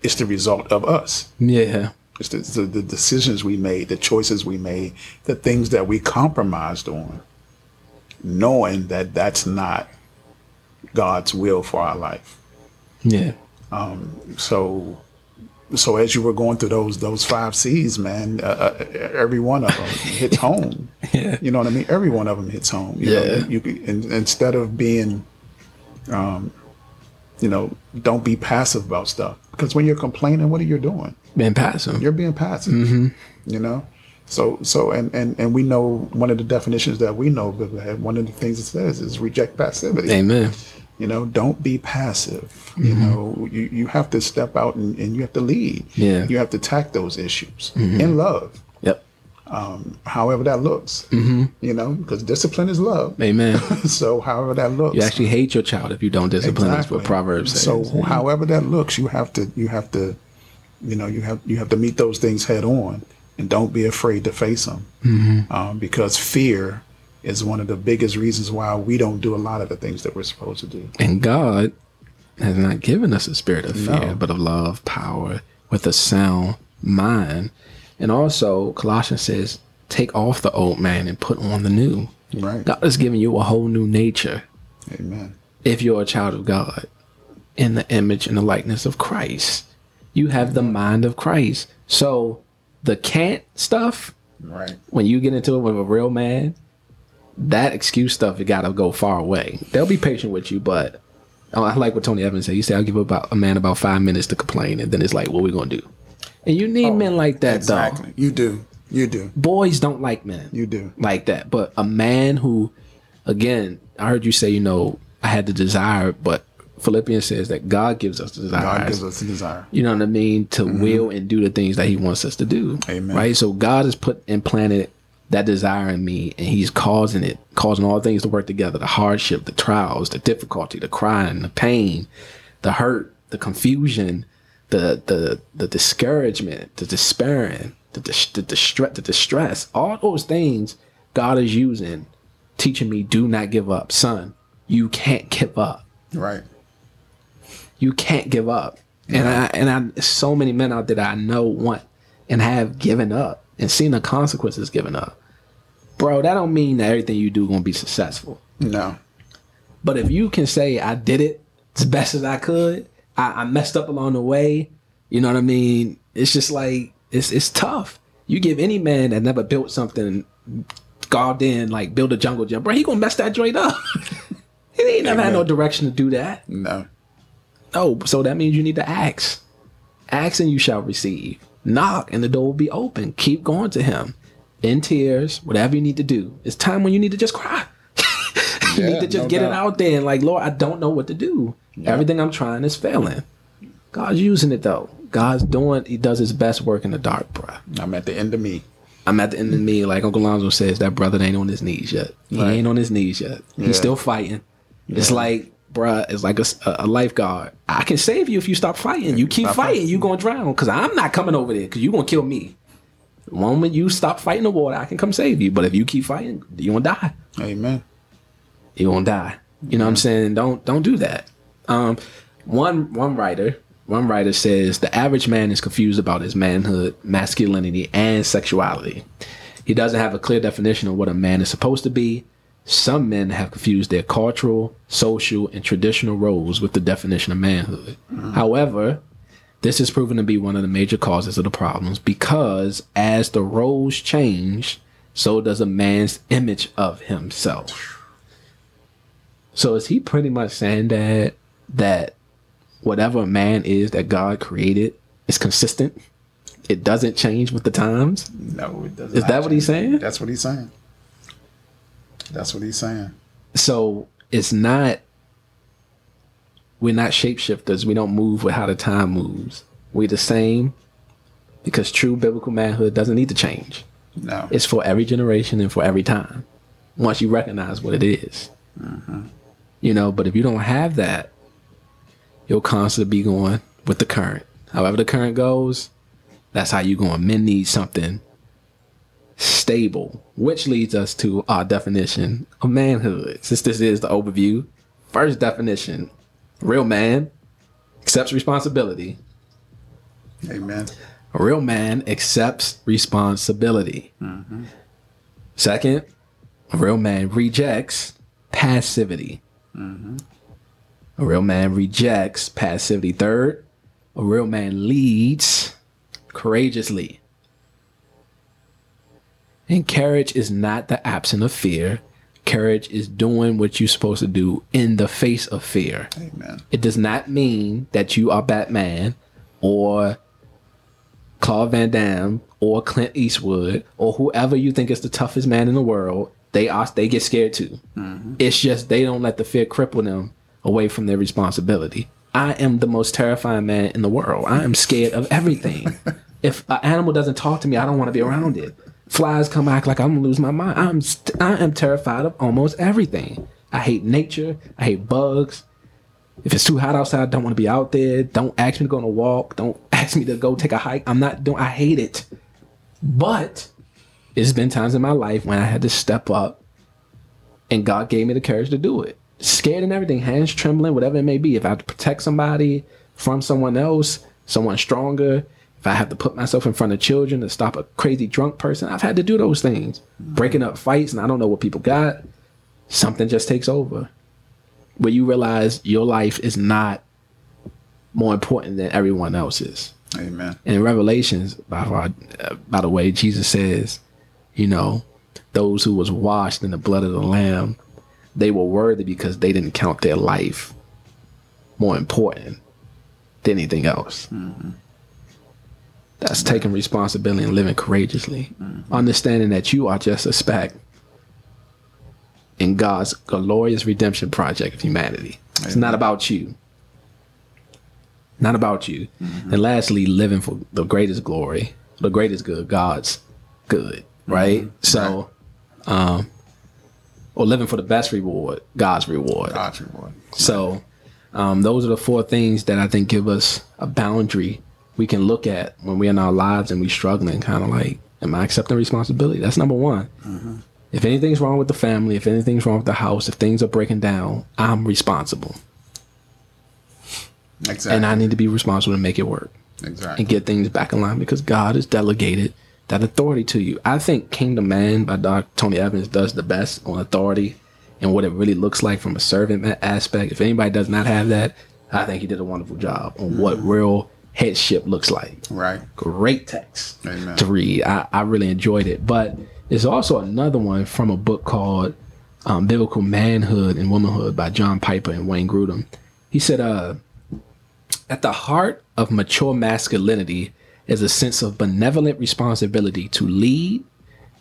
it's the result of us. Yeah. It's the, the, the decisions we made, the choices we made, the things that we compromised on, knowing that that's not God's will for our life. Yeah. Um, So, so as you were going through those those five C's, man, uh, uh, every one of them hits home. Yeah. You know what I mean? Every one of them hits home. You Yeah. Know, you in, instead of being, um, you know, don't be passive about stuff because when you're complaining, what are you doing? Been passive. You're being passive. You know. So so and, and and we know one of the definitions that we know, but one of the things it says is reject passivity. Amen. You know, don't be passive. You know, you, you have to step out and, and you have to lead. Yeah. You have to attack those issues in love, Yep. Um, however that looks. Hmm. You know, because discipline is love. Amen. so however that looks. You actually hate your child if you don't discipline. That's what Proverbs says. So however that looks, you have to you have to, you know, you have you have to meet those things head on, and don't be afraid to face them, Mm-hmm. um, because fear is one of the biggest reasons why we don't do a lot of the things that we're supposed to do. And God has not given us a spirit of fear, No. but of love, power, with a sound mind. And also, Colossians says, take off the old man and put on the new. Right. God has given you a whole new nature Amen. if you're a child of God in the image and the likeness of Christ. You have the mind of Christ. So the can't stuff, Right. when you get into it with a real man, that excuse stuff, you gotta go far away. They'll be patient with you, but oh, I like what Tony Evans said. He said, I'll give about a man about five minutes to complain, and then it's like, what we gonna do? And you need oh, men like that, Exactly. You do. You do. Boys don't like men You do. like that. But a man who, again, I heard you say, you know, I had the desire, but Philippians says that God gives us the desires. God gives us the desire. you know what I mean, to mm-hmm. will and do the things that He wants us to do. Amen. Right. So God has put implanted that desire in me, and He's causing it, causing all things to work together: the hardship, the trials, the difficulty, the crying, the pain, the hurt, the confusion, the the the discouragement, the despairing, the dis- the distress, the distress. All those things God is using, teaching me, do not give up, son. You can't give up Right. you can't give up. And I and I so many men out there that I know want and have given up and seeing the consequences given up. Bro, that don't mean that everything you do gonna be successful. No. But if you can say I did it as best as I could, I, I messed up along the way, you know what I mean? It's just like it's it's tough. You give any man that never built something garbed in, like build a jungle gym, bro, he gonna mess that joint up. he ain't never had no direction to do that. No. No, so that means you need to ask. Ask and you shall receive. Knock and the door will be open. Keep going to him. In tears, whatever you need to do. It's time when you need to just cry. you Yeah, need to just no get it out there and like, Lord, I don't know what to do. Everything I'm trying is failing. God's using it though. God's doing he does his best work in the dark, bruh. I'm at the end of me. I'm at the end of me, like Uncle Lonzo says, that brother ain't on his knees yet. He Right. ain't on his knees yet. Yeah. He's still fighting. It's like, bruh, it's like a lifeguard. I can save you if you stop fighting. You keep Stop fighting, fighting. you gonna drown. Cause I'm not coming over there because you gonna kill me. The moment you stop fighting the water, I can come save you. But if you keep fighting, you gonna die. Amen. You gonna die. You know what I'm saying? Don't don't do that. Um, one one writer one writer says the average man is confused about his manhood, masculinity, and sexuality. He doesn't have a clear definition of what a man is supposed to be. Some men have confused their cultural, social, and traditional roles with the definition of manhood. Hmm. However, this is proven to be one of the major causes of the problems because as the roles change, so does a man's image of himself. So is he pretty much saying that that whatever a man is that God created is consistent? It doesn't change with the times? No, it doesn't. Is that what he's saying? That's what he's saying. That's what he's saying. So it's not we're not shapeshifters. We don't move with how the time moves. We're the same because true biblical manhood doesn't need to change. No. It's for every generation and for every time. Once you recognize what it is. Mm-hmm. You know, but if you don't have that, you'll constantly be going with the current. However the current goes, that's how you're going. Men need something stable, which leads us to our definition of manhood. Since this is the overview, first definition, real man accepts responsibility, Amen. A real man accepts responsibility. Mm-hmm. Second, a real man rejects passivity. Mm-hmm. A real man rejects passivity. Third, a real man leads courageously. And courage is not the absence of fear. Courage is doing what you're supposed to do in the face of fear. Amen. It does not mean that you are Batman or Claude Van Damme or Clint Eastwood or whoever you think is the toughest man in the world. They are they get scared too. Mm-hmm. It's just they don't let the fear cripple them away from their responsibility. I am the most terrifying man in the world. I am scared of everything. if an animal doesn't talk to me, I don't want to be around it. Flies come act like I'm gonna lose my mind. I'm st- I am terrified of almost everything. I hate nature. I hate bugs. If it's too hot outside, I don't want to be out there. Don't ask me to go on a walk. Don't ask me to go take a hike. I'm not doing. I hate it. But it's been times in my life when I had to step up, and God gave me the courage to do it. Scared and everything, hands trembling, whatever it may be. If I have to protect somebody from someone else, someone stronger. If I have to put myself in front of children to stop a crazy drunk person, I've had to do those things. Breaking up fights, and I don't know what people got. Something just takes over where you realize your life is not more important than everyone else's. Amen. And in Revelations, by, uh, by the way, Jesus says, you know, those who was washed in the blood of the Lamb, they were worthy because they didn't count their life more important than anything else. That's taking responsibility and living courageously, understanding that you are just a speck in God's glorious redemption project of humanity. It's not about you. Not about you. And lastly, living for the greatest glory, the greatest good, God's good, right? So, um, or living for the best reward, God's reward. God's reward. So, um, those are the four things that I think give us a boundary we can look at when we're in our lives and we're struggling, kind of like, am I accepting responsibility? That's number one. If anything's wrong with the family, if anything's wrong with the house, if things are breaking down, I'm responsible. Exactly. And I need to be responsible to make it work exactly. and get things back in line because God has delegated that authority to you. I think Kingdom Man by Dr. Tony Evans does the best on authority and what it really looks like from a servant aspect. If anybody does not have that, I think he did a wonderful job on what mm-hmm. real headship looks like. right. Great text Amen. to read. I, I really enjoyed it. But there's also another one from a book called um, Biblical Manhood and Womanhood by John Piper and Wayne Grudem. He said, uh, at the heart of mature masculinity is a sense of benevolent responsibility to lead,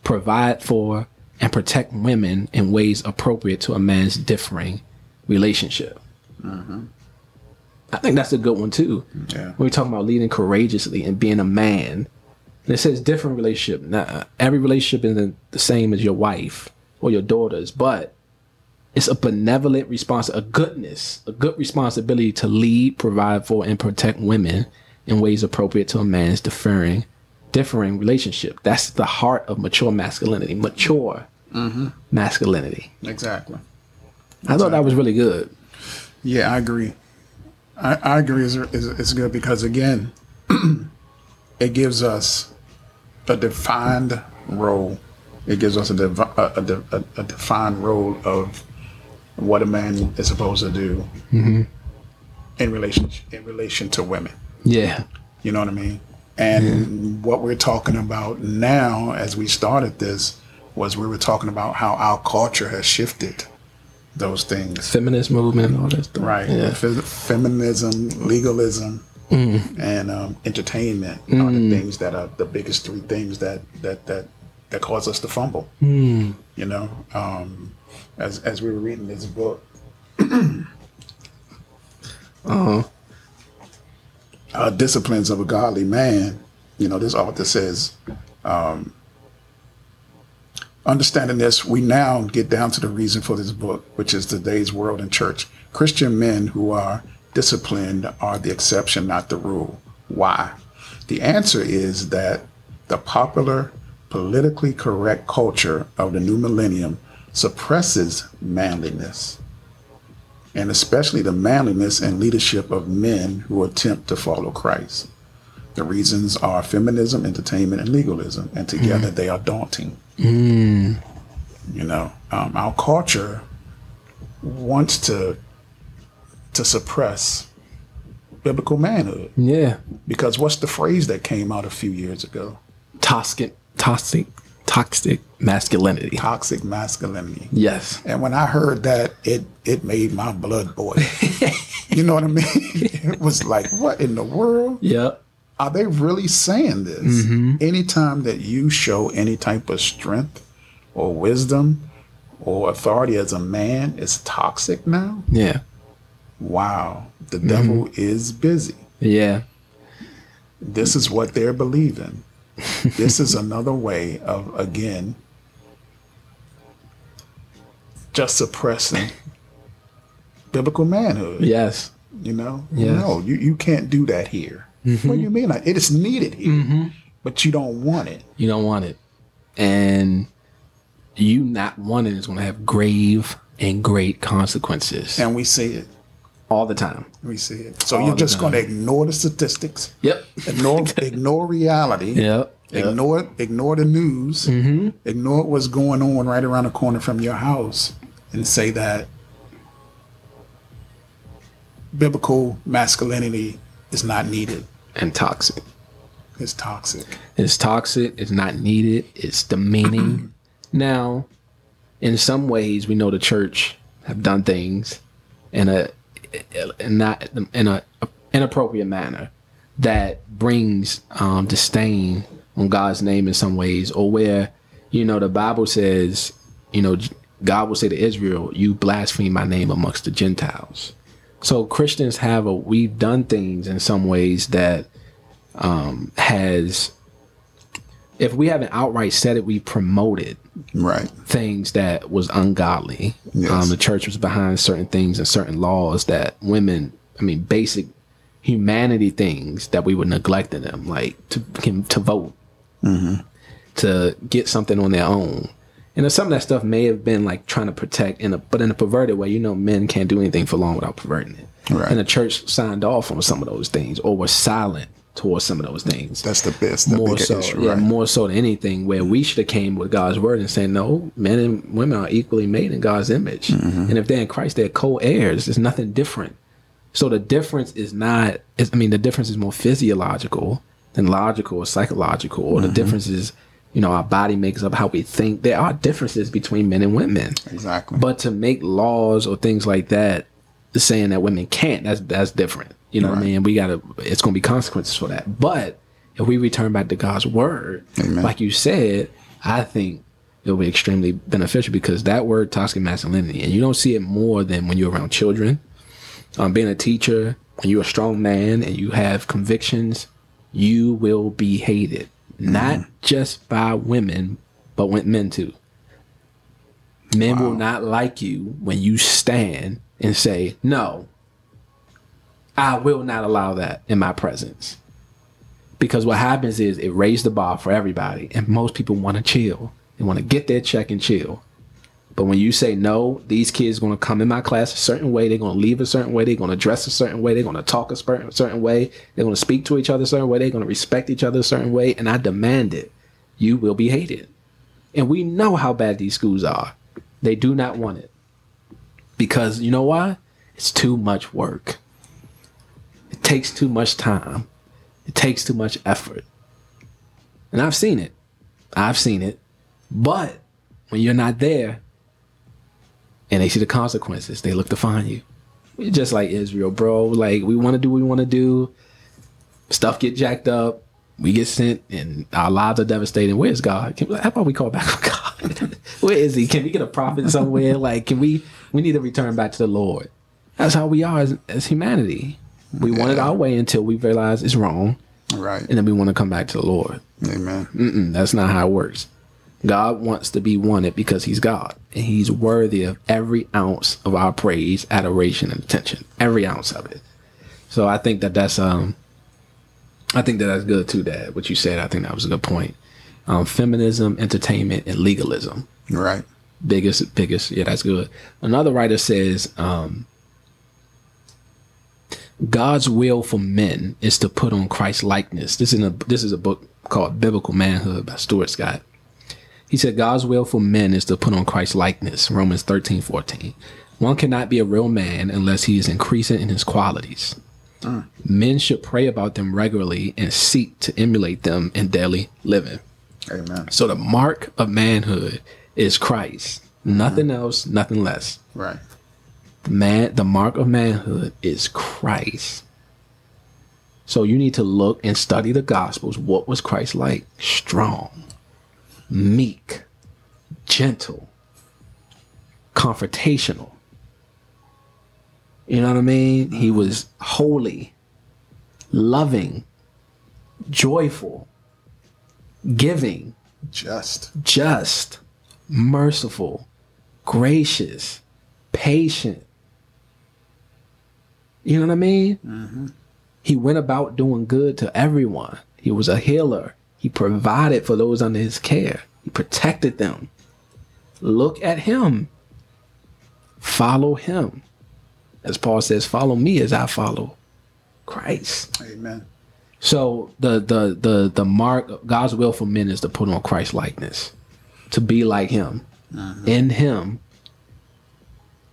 provide for, and protect women in ways appropriate to a man's differing relationship. I think that's a good one too. Yeah. When we talk about leading courageously and being a man, and it says different relationship. Now, uh, every relationship isn't the same as your wife or your daughters, but it's a benevolent response, a goodness, a good responsibility to lead, provide for, and protect women in ways appropriate to a man's differing, differing relationship. That's the heart of mature masculinity. Mature mm-hmm. masculinity. Exactly. I thought that was really good. Yeah, I agree. I, I agree. It's, it's, it's good because again, it gives us a defined role. It gives us a, devi- a, a, a, a defined role of what a man is supposed to do mm-hmm. in relation in relation to women. Yeah. You know what I mean? And what we're talking about now, as we started this, was we were talking about how our culture has shifted those things. Feminist movement and all that stuff. Right. Yeah. Fe- feminism, legalism, and um, entertainment are the things that are the biggest three things that that that that cause us to fumble. You know, um, as as we were reading this book, uh, disciplines of a godly man. You know, this author says. Um, Understanding this, we now get down to the reason for this book, which is today's world and church. Christian men who are disciplined are the exception, not the rule. Why? The answer is that the popular, politically correct culture of the new millennium suppresses manliness, and especially the manliness and leadership of men who attempt to follow Christ. The reasons are feminism, entertainment, and legalism, and together they are daunting. You know, um, our culture wants to to suppress biblical manhood Yeah. because what's the phrase that came out a few years ago? Toxic, toxic, toxic masculinity. Toxic masculinity. Yes. And when I heard that, it it made my blood boil. you know what I mean? it was like, what in the world? Yep. Are they really saying this? Mm-hmm. Anytime that you show any type of strength or wisdom or authority as a man, it's toxic now. Yeah. Wow, the devil mm-hmm. is busy. Yeah. This is what they're believing. this is another way of again just suppressing biblical manhood. Yes. You know, Yes. no, you, you can't do that here. Mm-hmm. What do you mean? Like, it is needed here, mm-hmm. but you don't want it. You don't want it. And you not wanting it is going to have grave and great consequences And we see it. all the time. We see it. So All you're just going to ignore the statistics, Yep. ignore ignore reality, Yep. Yep. ignore ignore the news, mm-hmm. ignore what's going on right around the corner from your house, and say that biblical masculinity is not needed. And toxic. It's toxic. It's toxic. It's not needed. It's demeaning. now, in some ways, we know the church have done things in a, in not in a inappropriate manner that brings um, disdain on God's name in some ways, or where you know the Bible says, you know, God will say to Israel, "You blaspheme my name amongst the Gentiles." So Christians have a we've done things in some ways that um, has, if we haven't outright said it, we promoted Right. things that was ungodly. Yes. Um, the church was behind certain things and certain laws that women, I mean, basic humanity things that we were neglecting them, like to can- to vote, to get something on their own. And some of that stuff may have been like trying to protect in a, but in a perverted way. You know, men can't do anything for long without perverting it. Right. And the church signed off on some of those things, or was silent towards some of those things That's the best. The more so, issue, yeah, right? more so than anything, where we should have came with God's word and saying, no, men and women are equally made in God's image, Mm-hmm. and if they're in Christ, they're co-heirs. There's nothing different. So the difference is not. I mean, the difference is more physiological than logical or psychological, or Mm-hmm. the difference is, you know, our body makes up how we think. There are differences between men and women. Exactly. But to make laws or things like that, saying that women can't, that's that's different. You know what I mean? We gotta it's gonna be consequences for that. But if we return back to God's word, Amen. like you said, I think it'll be extremely beneficial because that word toxic masculinity, and you don't see it more than when you're around children. Um, being a teacher, when you're a strong man and you have convictions, you will be hated. Not mm-hmm. just by women, but with men too. Men will not like you when you stand and say, No, I will not allow that in my presence. Because what happens is it raised the bar for everybody, and most people want to chill. They want to get their check and chill. But when you say no, these kids going to come in my class a certain way. They're going to leave a certain way. They're going to dress a certain way. They're going to talk a certain way. They're going to speak to each other a certain way. They're going to respect each other a certain way. And I demand it. You will be hated. And we know how bad these schools are. They do not want it. Because you know why? It's too much work. It takes too much time. It takes too much effort. And I've seen it. I've seen it. But when you're not there and they see the consequences, they look to find you. Just like Israel, bro. Like we want to do what we want to do. Stuff get jacked up. We get sent, and our lives are devastating. Where's God? Can, how about we call back on God? Where is He? Can we get a prophet somewhere? Like, can we? We need to return back to the Lord. That's how we are as, as humanity. We want it our way until we realize it's wrong, right. and then we want to come back to the Lord. Amen. Mm-mm, that's not how it works. God wants to be wanted because He's God, and He's worthy of every ounce of our praise, adoration, and attention. Every ounce of it. So I think that that's um, I think that that's good too. Dad, what you said, I think that was a good point. Um, feminism, entertainment, and legalism. Right. Biggest, biggest. Yeah, that's good. Another writer says, um, God's will for men is to put on Christ likeness. This is a this is a book called Biblical Manhood by Stuart Scott. He said God's will for men is to put on Christ's likeness. Romans 13, 14. One cannot be a real man unless he is increasing in his qualities. Mm. Men should pray about them regularly and seek to emulate them in daily living. Amen. So the mark of manhood is Christ. Mm-hmm. Nothing else, nothing less. Right. Man, the mark of manhood is Christ. So you need to look and study the gospels. What was Christ like? Strong, meek, gentle, confrontational. You know what I mean? He was holy, loving, joyful, giving, Just. just, merciful, gracious, patient. You know what I mean? Mm-hmm. He went about doing good to everyone. He was a healer. He provided for those under his care. He protected them. Look at him. Follow him. As Paul says, follow me as I follow Christ. Amen. So the the the the mark God's will for men is to put on Christ likeness, to be like Him. Uh-huh. In Him,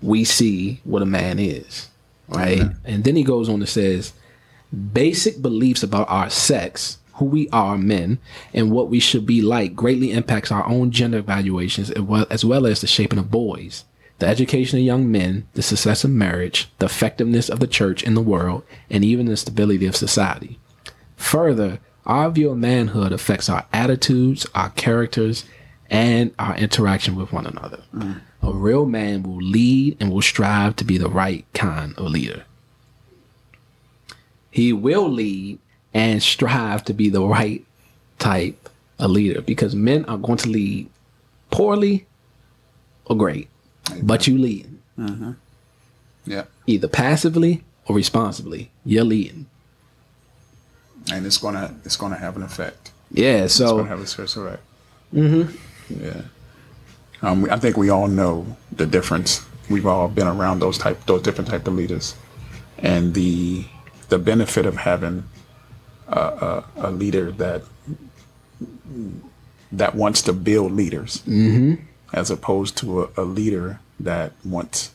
we see what a man is, right? And then he goes on and says, basic beliefs about our sex, who we are, men, and what we should be like, greatly impacts our own gender evaluations as well as, well as the shaping of boys. The education of young men, the success of marriage, the effectiveness of the church in the world, and even the stability of society. Further, our view of manhood affects our attitudes, our characters, and our interaction with one another. Mm. A real man will lead and will strive to be the right kind of leader. He will lead and strive to be the right type of leader because men are going to lead poorly or great, but you lead Yeah. either passively or responsibly. You're leading. And it's gonna it's gonna have an effect. Yeah, So It's gonna have a special effect. Mm-hmm. Yeah. Um, I think we all know the difference. We've all been around those type those different type of leaders, and the the benefit of having a, a, leader that that wants to build leaders, mm-hmm. as opposed to a, a leader that wants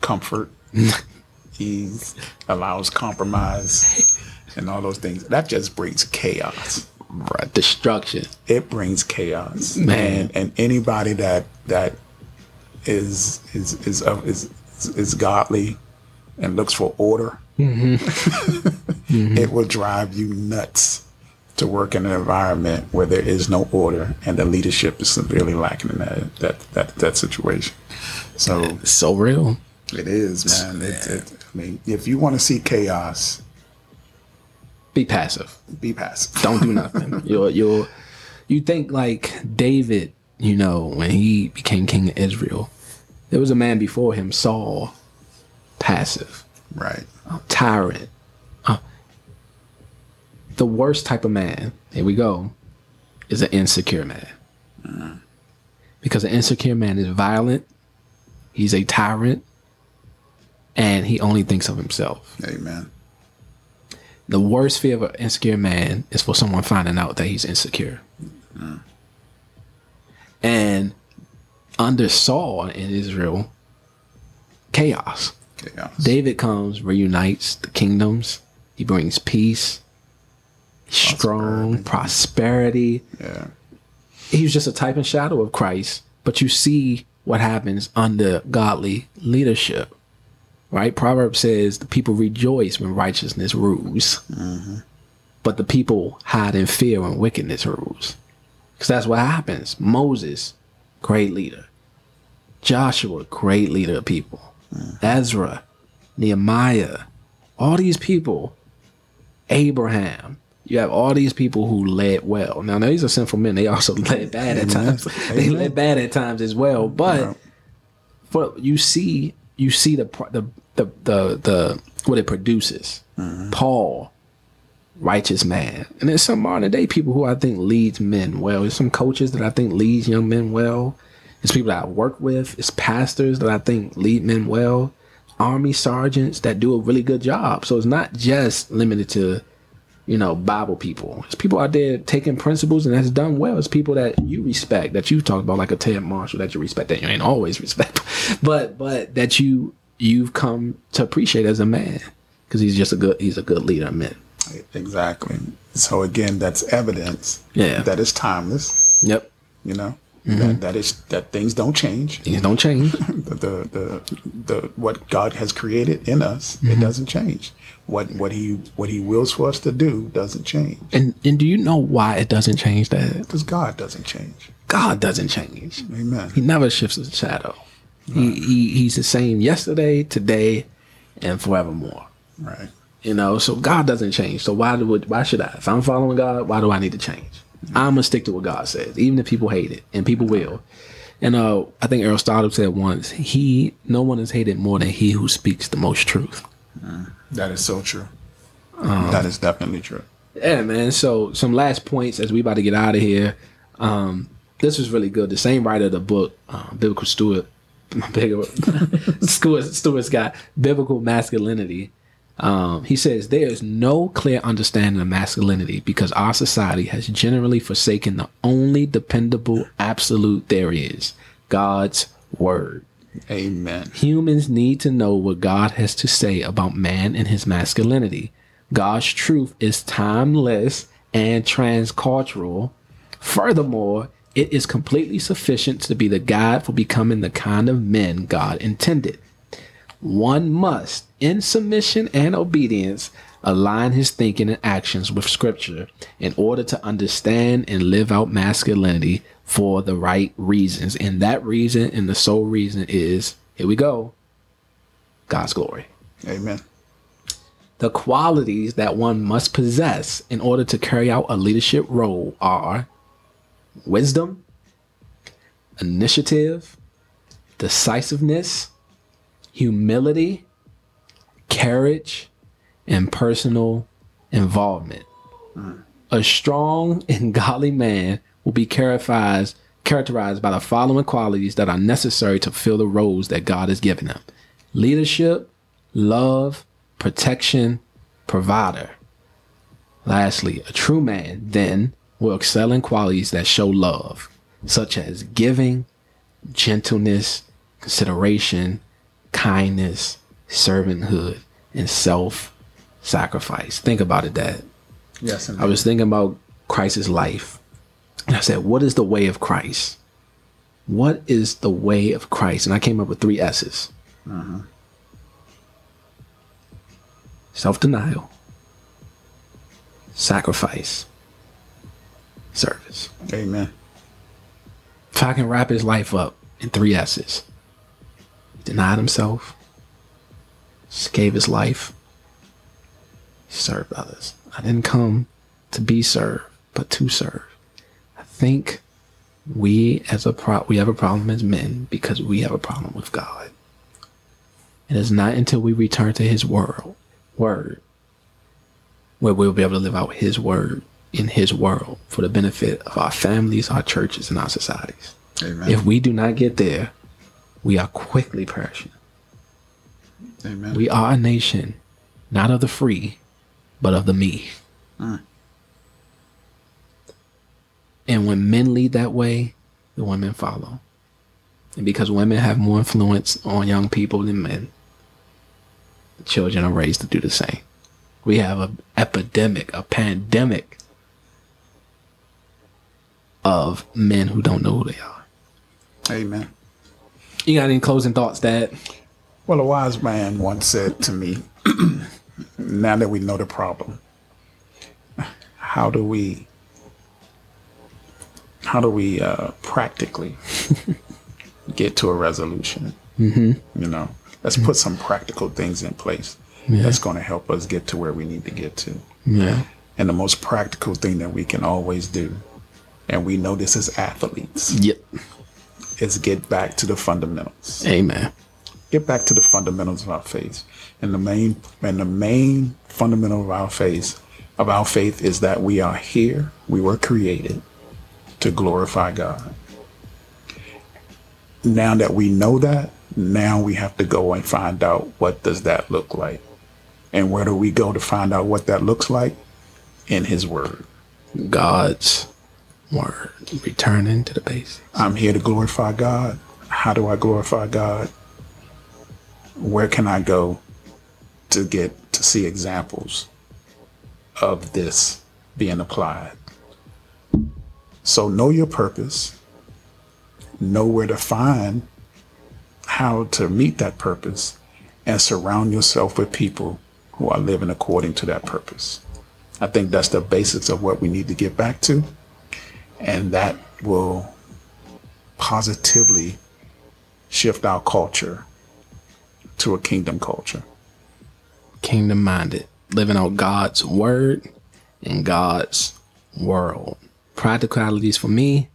comfort, ease, allows compromise, and all those things. That just brings chaos right, destruction. it brings chaos Man. and and anybody that that is is is of is is godly and looks for order mm-hmm. Mm-hmm. it will drive you nuts to work in an environment where there is no order and the leadership is severely lacking in that that that, that situation. So It's so real. it is man. It, it, i mean if you want to see chaos Be passive. be passive. Don't do nothing. you'll you'll you think like David, you know, when he became king of Israel, there was a man before him, Saul, passive, right a tyrant. the worst type of man, here we go, is an insecure man. Mm. Because an insecure man is violent, he's a tyrant, and he only thinks of himself. amen The worst fear of an insecure man is for someone finding out that he's insecure. Mm. And under Saul in Israel, chaos. Chaos David comes, reunites the kingdoms. He brings peace, strong prosperity. yeah He was just a type and shadow of Christ. But you see what happens under godly leadership, right? Proverbs says the people rejoice when righteousness rules, mm-hmm. but the people hide in fear when wickedness rules. Because that's what happens. Moses, great leader. Joshua, great leader of people. Ezra, Nehemiah, all these people, Abraham. You have all these people who led well. Now, now these are sinful men. They also led bad at times. They led bad at times as well. But for you see, you see the the the the, the what it produces. Mm-hmm. Paul, righteous man, and there's some modern day people who I think leads men well. There's some coaches that I think leads young men well. It's people that I work with. It's pastors that I think lead men well. army sergeants that do a really good job. So it's not just limited to, you know, Bible people. It's people out there taking principles and that's done well. It's people that you respect, that you talk about, like a Ted Marshall, that you respect, that you ain't always respect, but but that you you've come to appreciate as a man because he's just a good he's a good leader of men. Exactly. So again, that's evidence. Yeah. That is timeless. Yep, You know. That, mm-hmm. that is that things don't change. things don't change. the, the the the what God has created in us, it mm-hmm. doesn't change. What what he what he wills for us to do doesn't change. and and do you know why it doesn't change? That Because God doesn't change. God doesn't change. Amen. He never shifts his shadow. He, he he's the same yesterday, today, and forevermore. Right. You know, so God doesn't change. So why do why should I? If I'm following God, why do I need to change? I'm gonna stick to what God says, even if people hate it, and people will. And uh, I think Aristotle said once, "He, no one is hated more than he who speaks the most truth." That is so true. that is definitely true. Yeah, man. So some last points as we about to get out of here. Um, this was really good. The same writer of the book, uh, Biblical Stewart, Stewart, got biblical masculinity. Um, he says there is no clear understanding of masculinity because our society has generally forsaken the only dependable absolute there is God's word. Amen. Humans need to know what God has to say about man and his masculinity. God's truth is timeless and transcultural. Furthermore, it is completely sufficient to be the guide for becoming the kind of men God intended. One must, in submission and obedience, align his thinking and actions with Scripture in order to understand and live out masculinity for the right reasons. And that reason, and the sole reason, is here we go God's glory. Amen. The qualities that one must possess in order to carry out a leadership role are wisdom, initiative, decisiveness, humility, courage, and personal involvement. Mm. A strong and godly man will be characterized characterized by the following qualities that are necessary to fill the roles that God has given them: leadership, love, protection, provider. Lastly, a true man then will excel in qualities that show love, such as giving, gentleness, consideration, kindness, servanthood, and self sacrifice. Think about it, Dad. Yes. I was thinking about Christ's life. And I said, What is the way of Christ? What is the way of Christ? And I came up with three S's uh-huh. self denial, sacrifice, service. Amen. If I can wrap his life up in three S's denied himself, just gave his life, he served others. I didn't come to be served, but to serve. I think we as a pro- we have a problem as men because we have a problem with God. It is not until we return to his world word where we'll be able to live out his word in his world for the benefit of our families, our churches, and our societies. Amen. If we do not get there, we are quickly perishing. Amen. We are a nation, not of the free, but of the me. Mm. And when men lead that way, the women follow. And because women have more influence on young people than men, the children are raised to do the same. We have an epidemic, a pandemic of men who don't know who they are. Amen. You got any closing thoughts, Dad? Well, a wise man once said to me, now that we know the problem, how do we how do we uh, practically get to a resolution? Mm-hmm. You know, let's put some practical things in place that's going to help us get to where we need to get to. Yeah. And the most practical thing that we can always do, and we know this as athletes, Yep. is get back to the fundamentals. Amen. Get back to the fundamentals of our faith. And the main and the main fundamental of our faith of our faith is that we are here, we were created to glorify God. Now that we know that, Now we have to go and find out what does that look like. And where do we go to find out what that looks like? In his word. God's word. Returning to the basics. I'm here to glorify God. How do I glorify God? Where can I go to get to see examples of this being applied? So know your purpose, know where to find how to meet that purpose, and surround yourself with people who are living according to that purpose. I think that's the basics of what we need to get back to. And that will positively shift our culture to a kingdom culture. Kingdom minded. Living out God's word in God's world. Practicalities for me.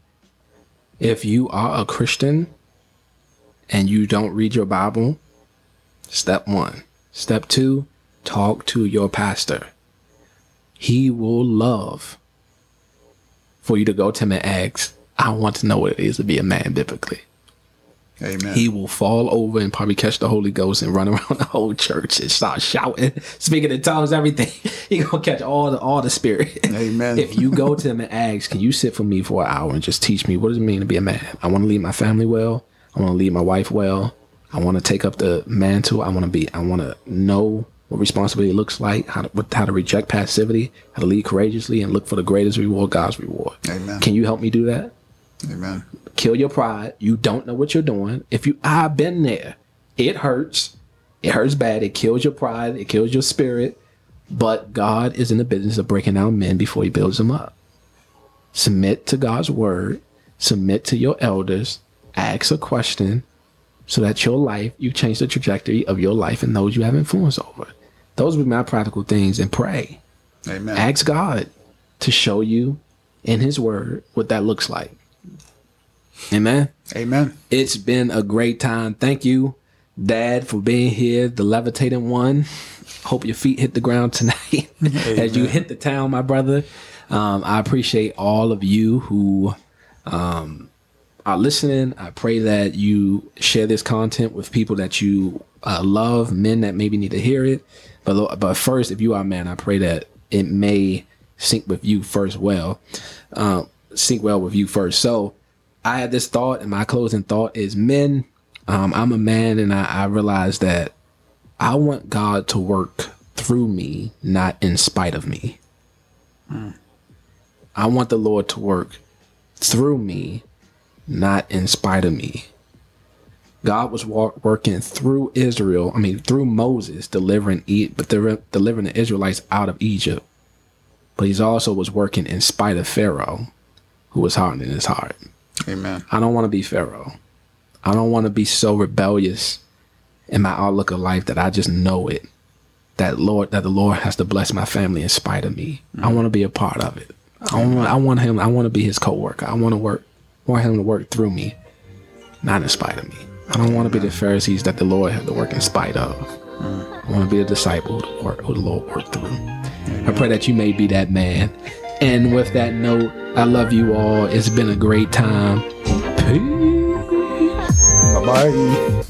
If you are a Christian and you don't read your Bible, step one. Step two, talk to your pastor. He will love for you to go to him and ask, I want to know what it is to be a man biblically. Amen. He will fall over and probably catch the Holy Ghost and run around the whole church and start shouting, speaking in tongues, everything. He gonna catch all the all the spirit. Amen. if you go to him and ask, can you sit for me for an hour and just teach me what does it mean to be a man? I want to lead my family well. I want to lead my wife well. I want to take up the mantle. I want to be. I want to know what responsibility looks like. How to what, how to reject passivity. How to lead courageously and look for the greatest reward, God's reward. Amen. Can you help me do that? Amen. Kill your pride. You don't know what you're doing. If you, I've been there. It hurts. It hurts bad. It kills your pride. It kills your spirit. But God is in the business of breaking down men before He builds them up. Submit to God's word. Submit to your elders. Ask a question, so that your life, you change the trajectory of your life and those you have influence over. Those would be my practical things. And pray. Amen. Ask God to show you in His Word what that looks like. Amen. Amen. It's been a great time. Thank you, Dad, for being here, the levitating one. Hope your feet hit the ground tonight as you hit the town, my brother. Um, I appreciate all of you who um, are listening. I pray that you share this content with people that you uh, love, men that maybe need to hear it. But but first, if you are a man, I pray that it may sync with you first. Well, um, sync well with you first. So I had this thought, and my closing thought is: men. Um, I'm a man, and I, I realize that I want God to work through me, not in spite of me. I want the Lord to work through me, not in spite of me. God was wa- working through Israel, I mean, through Moses, delivering, but delivering the Israelites out of Egypt. But he's also was working in spite of Pharaoh, who was hardening his heart. Amen. I don't want to be Pharaoh. I don't want to be so rebellious in my outlook of life that I just know it. That Lord, that the Lord has to bless my family in spite of me. I mm-hmm. want to be a part of it. I want, I want him. I want to be his co-worker. I want to work. Want him to work through me, not in spite of me. I don't want to be the Pharisees that the Lord had to work in spite of. Mm. I want to be a disciple who, the Lord worked through. I pray that you may be that man. And with that note, I love you all. It's been a great time. Peace. Bye bye.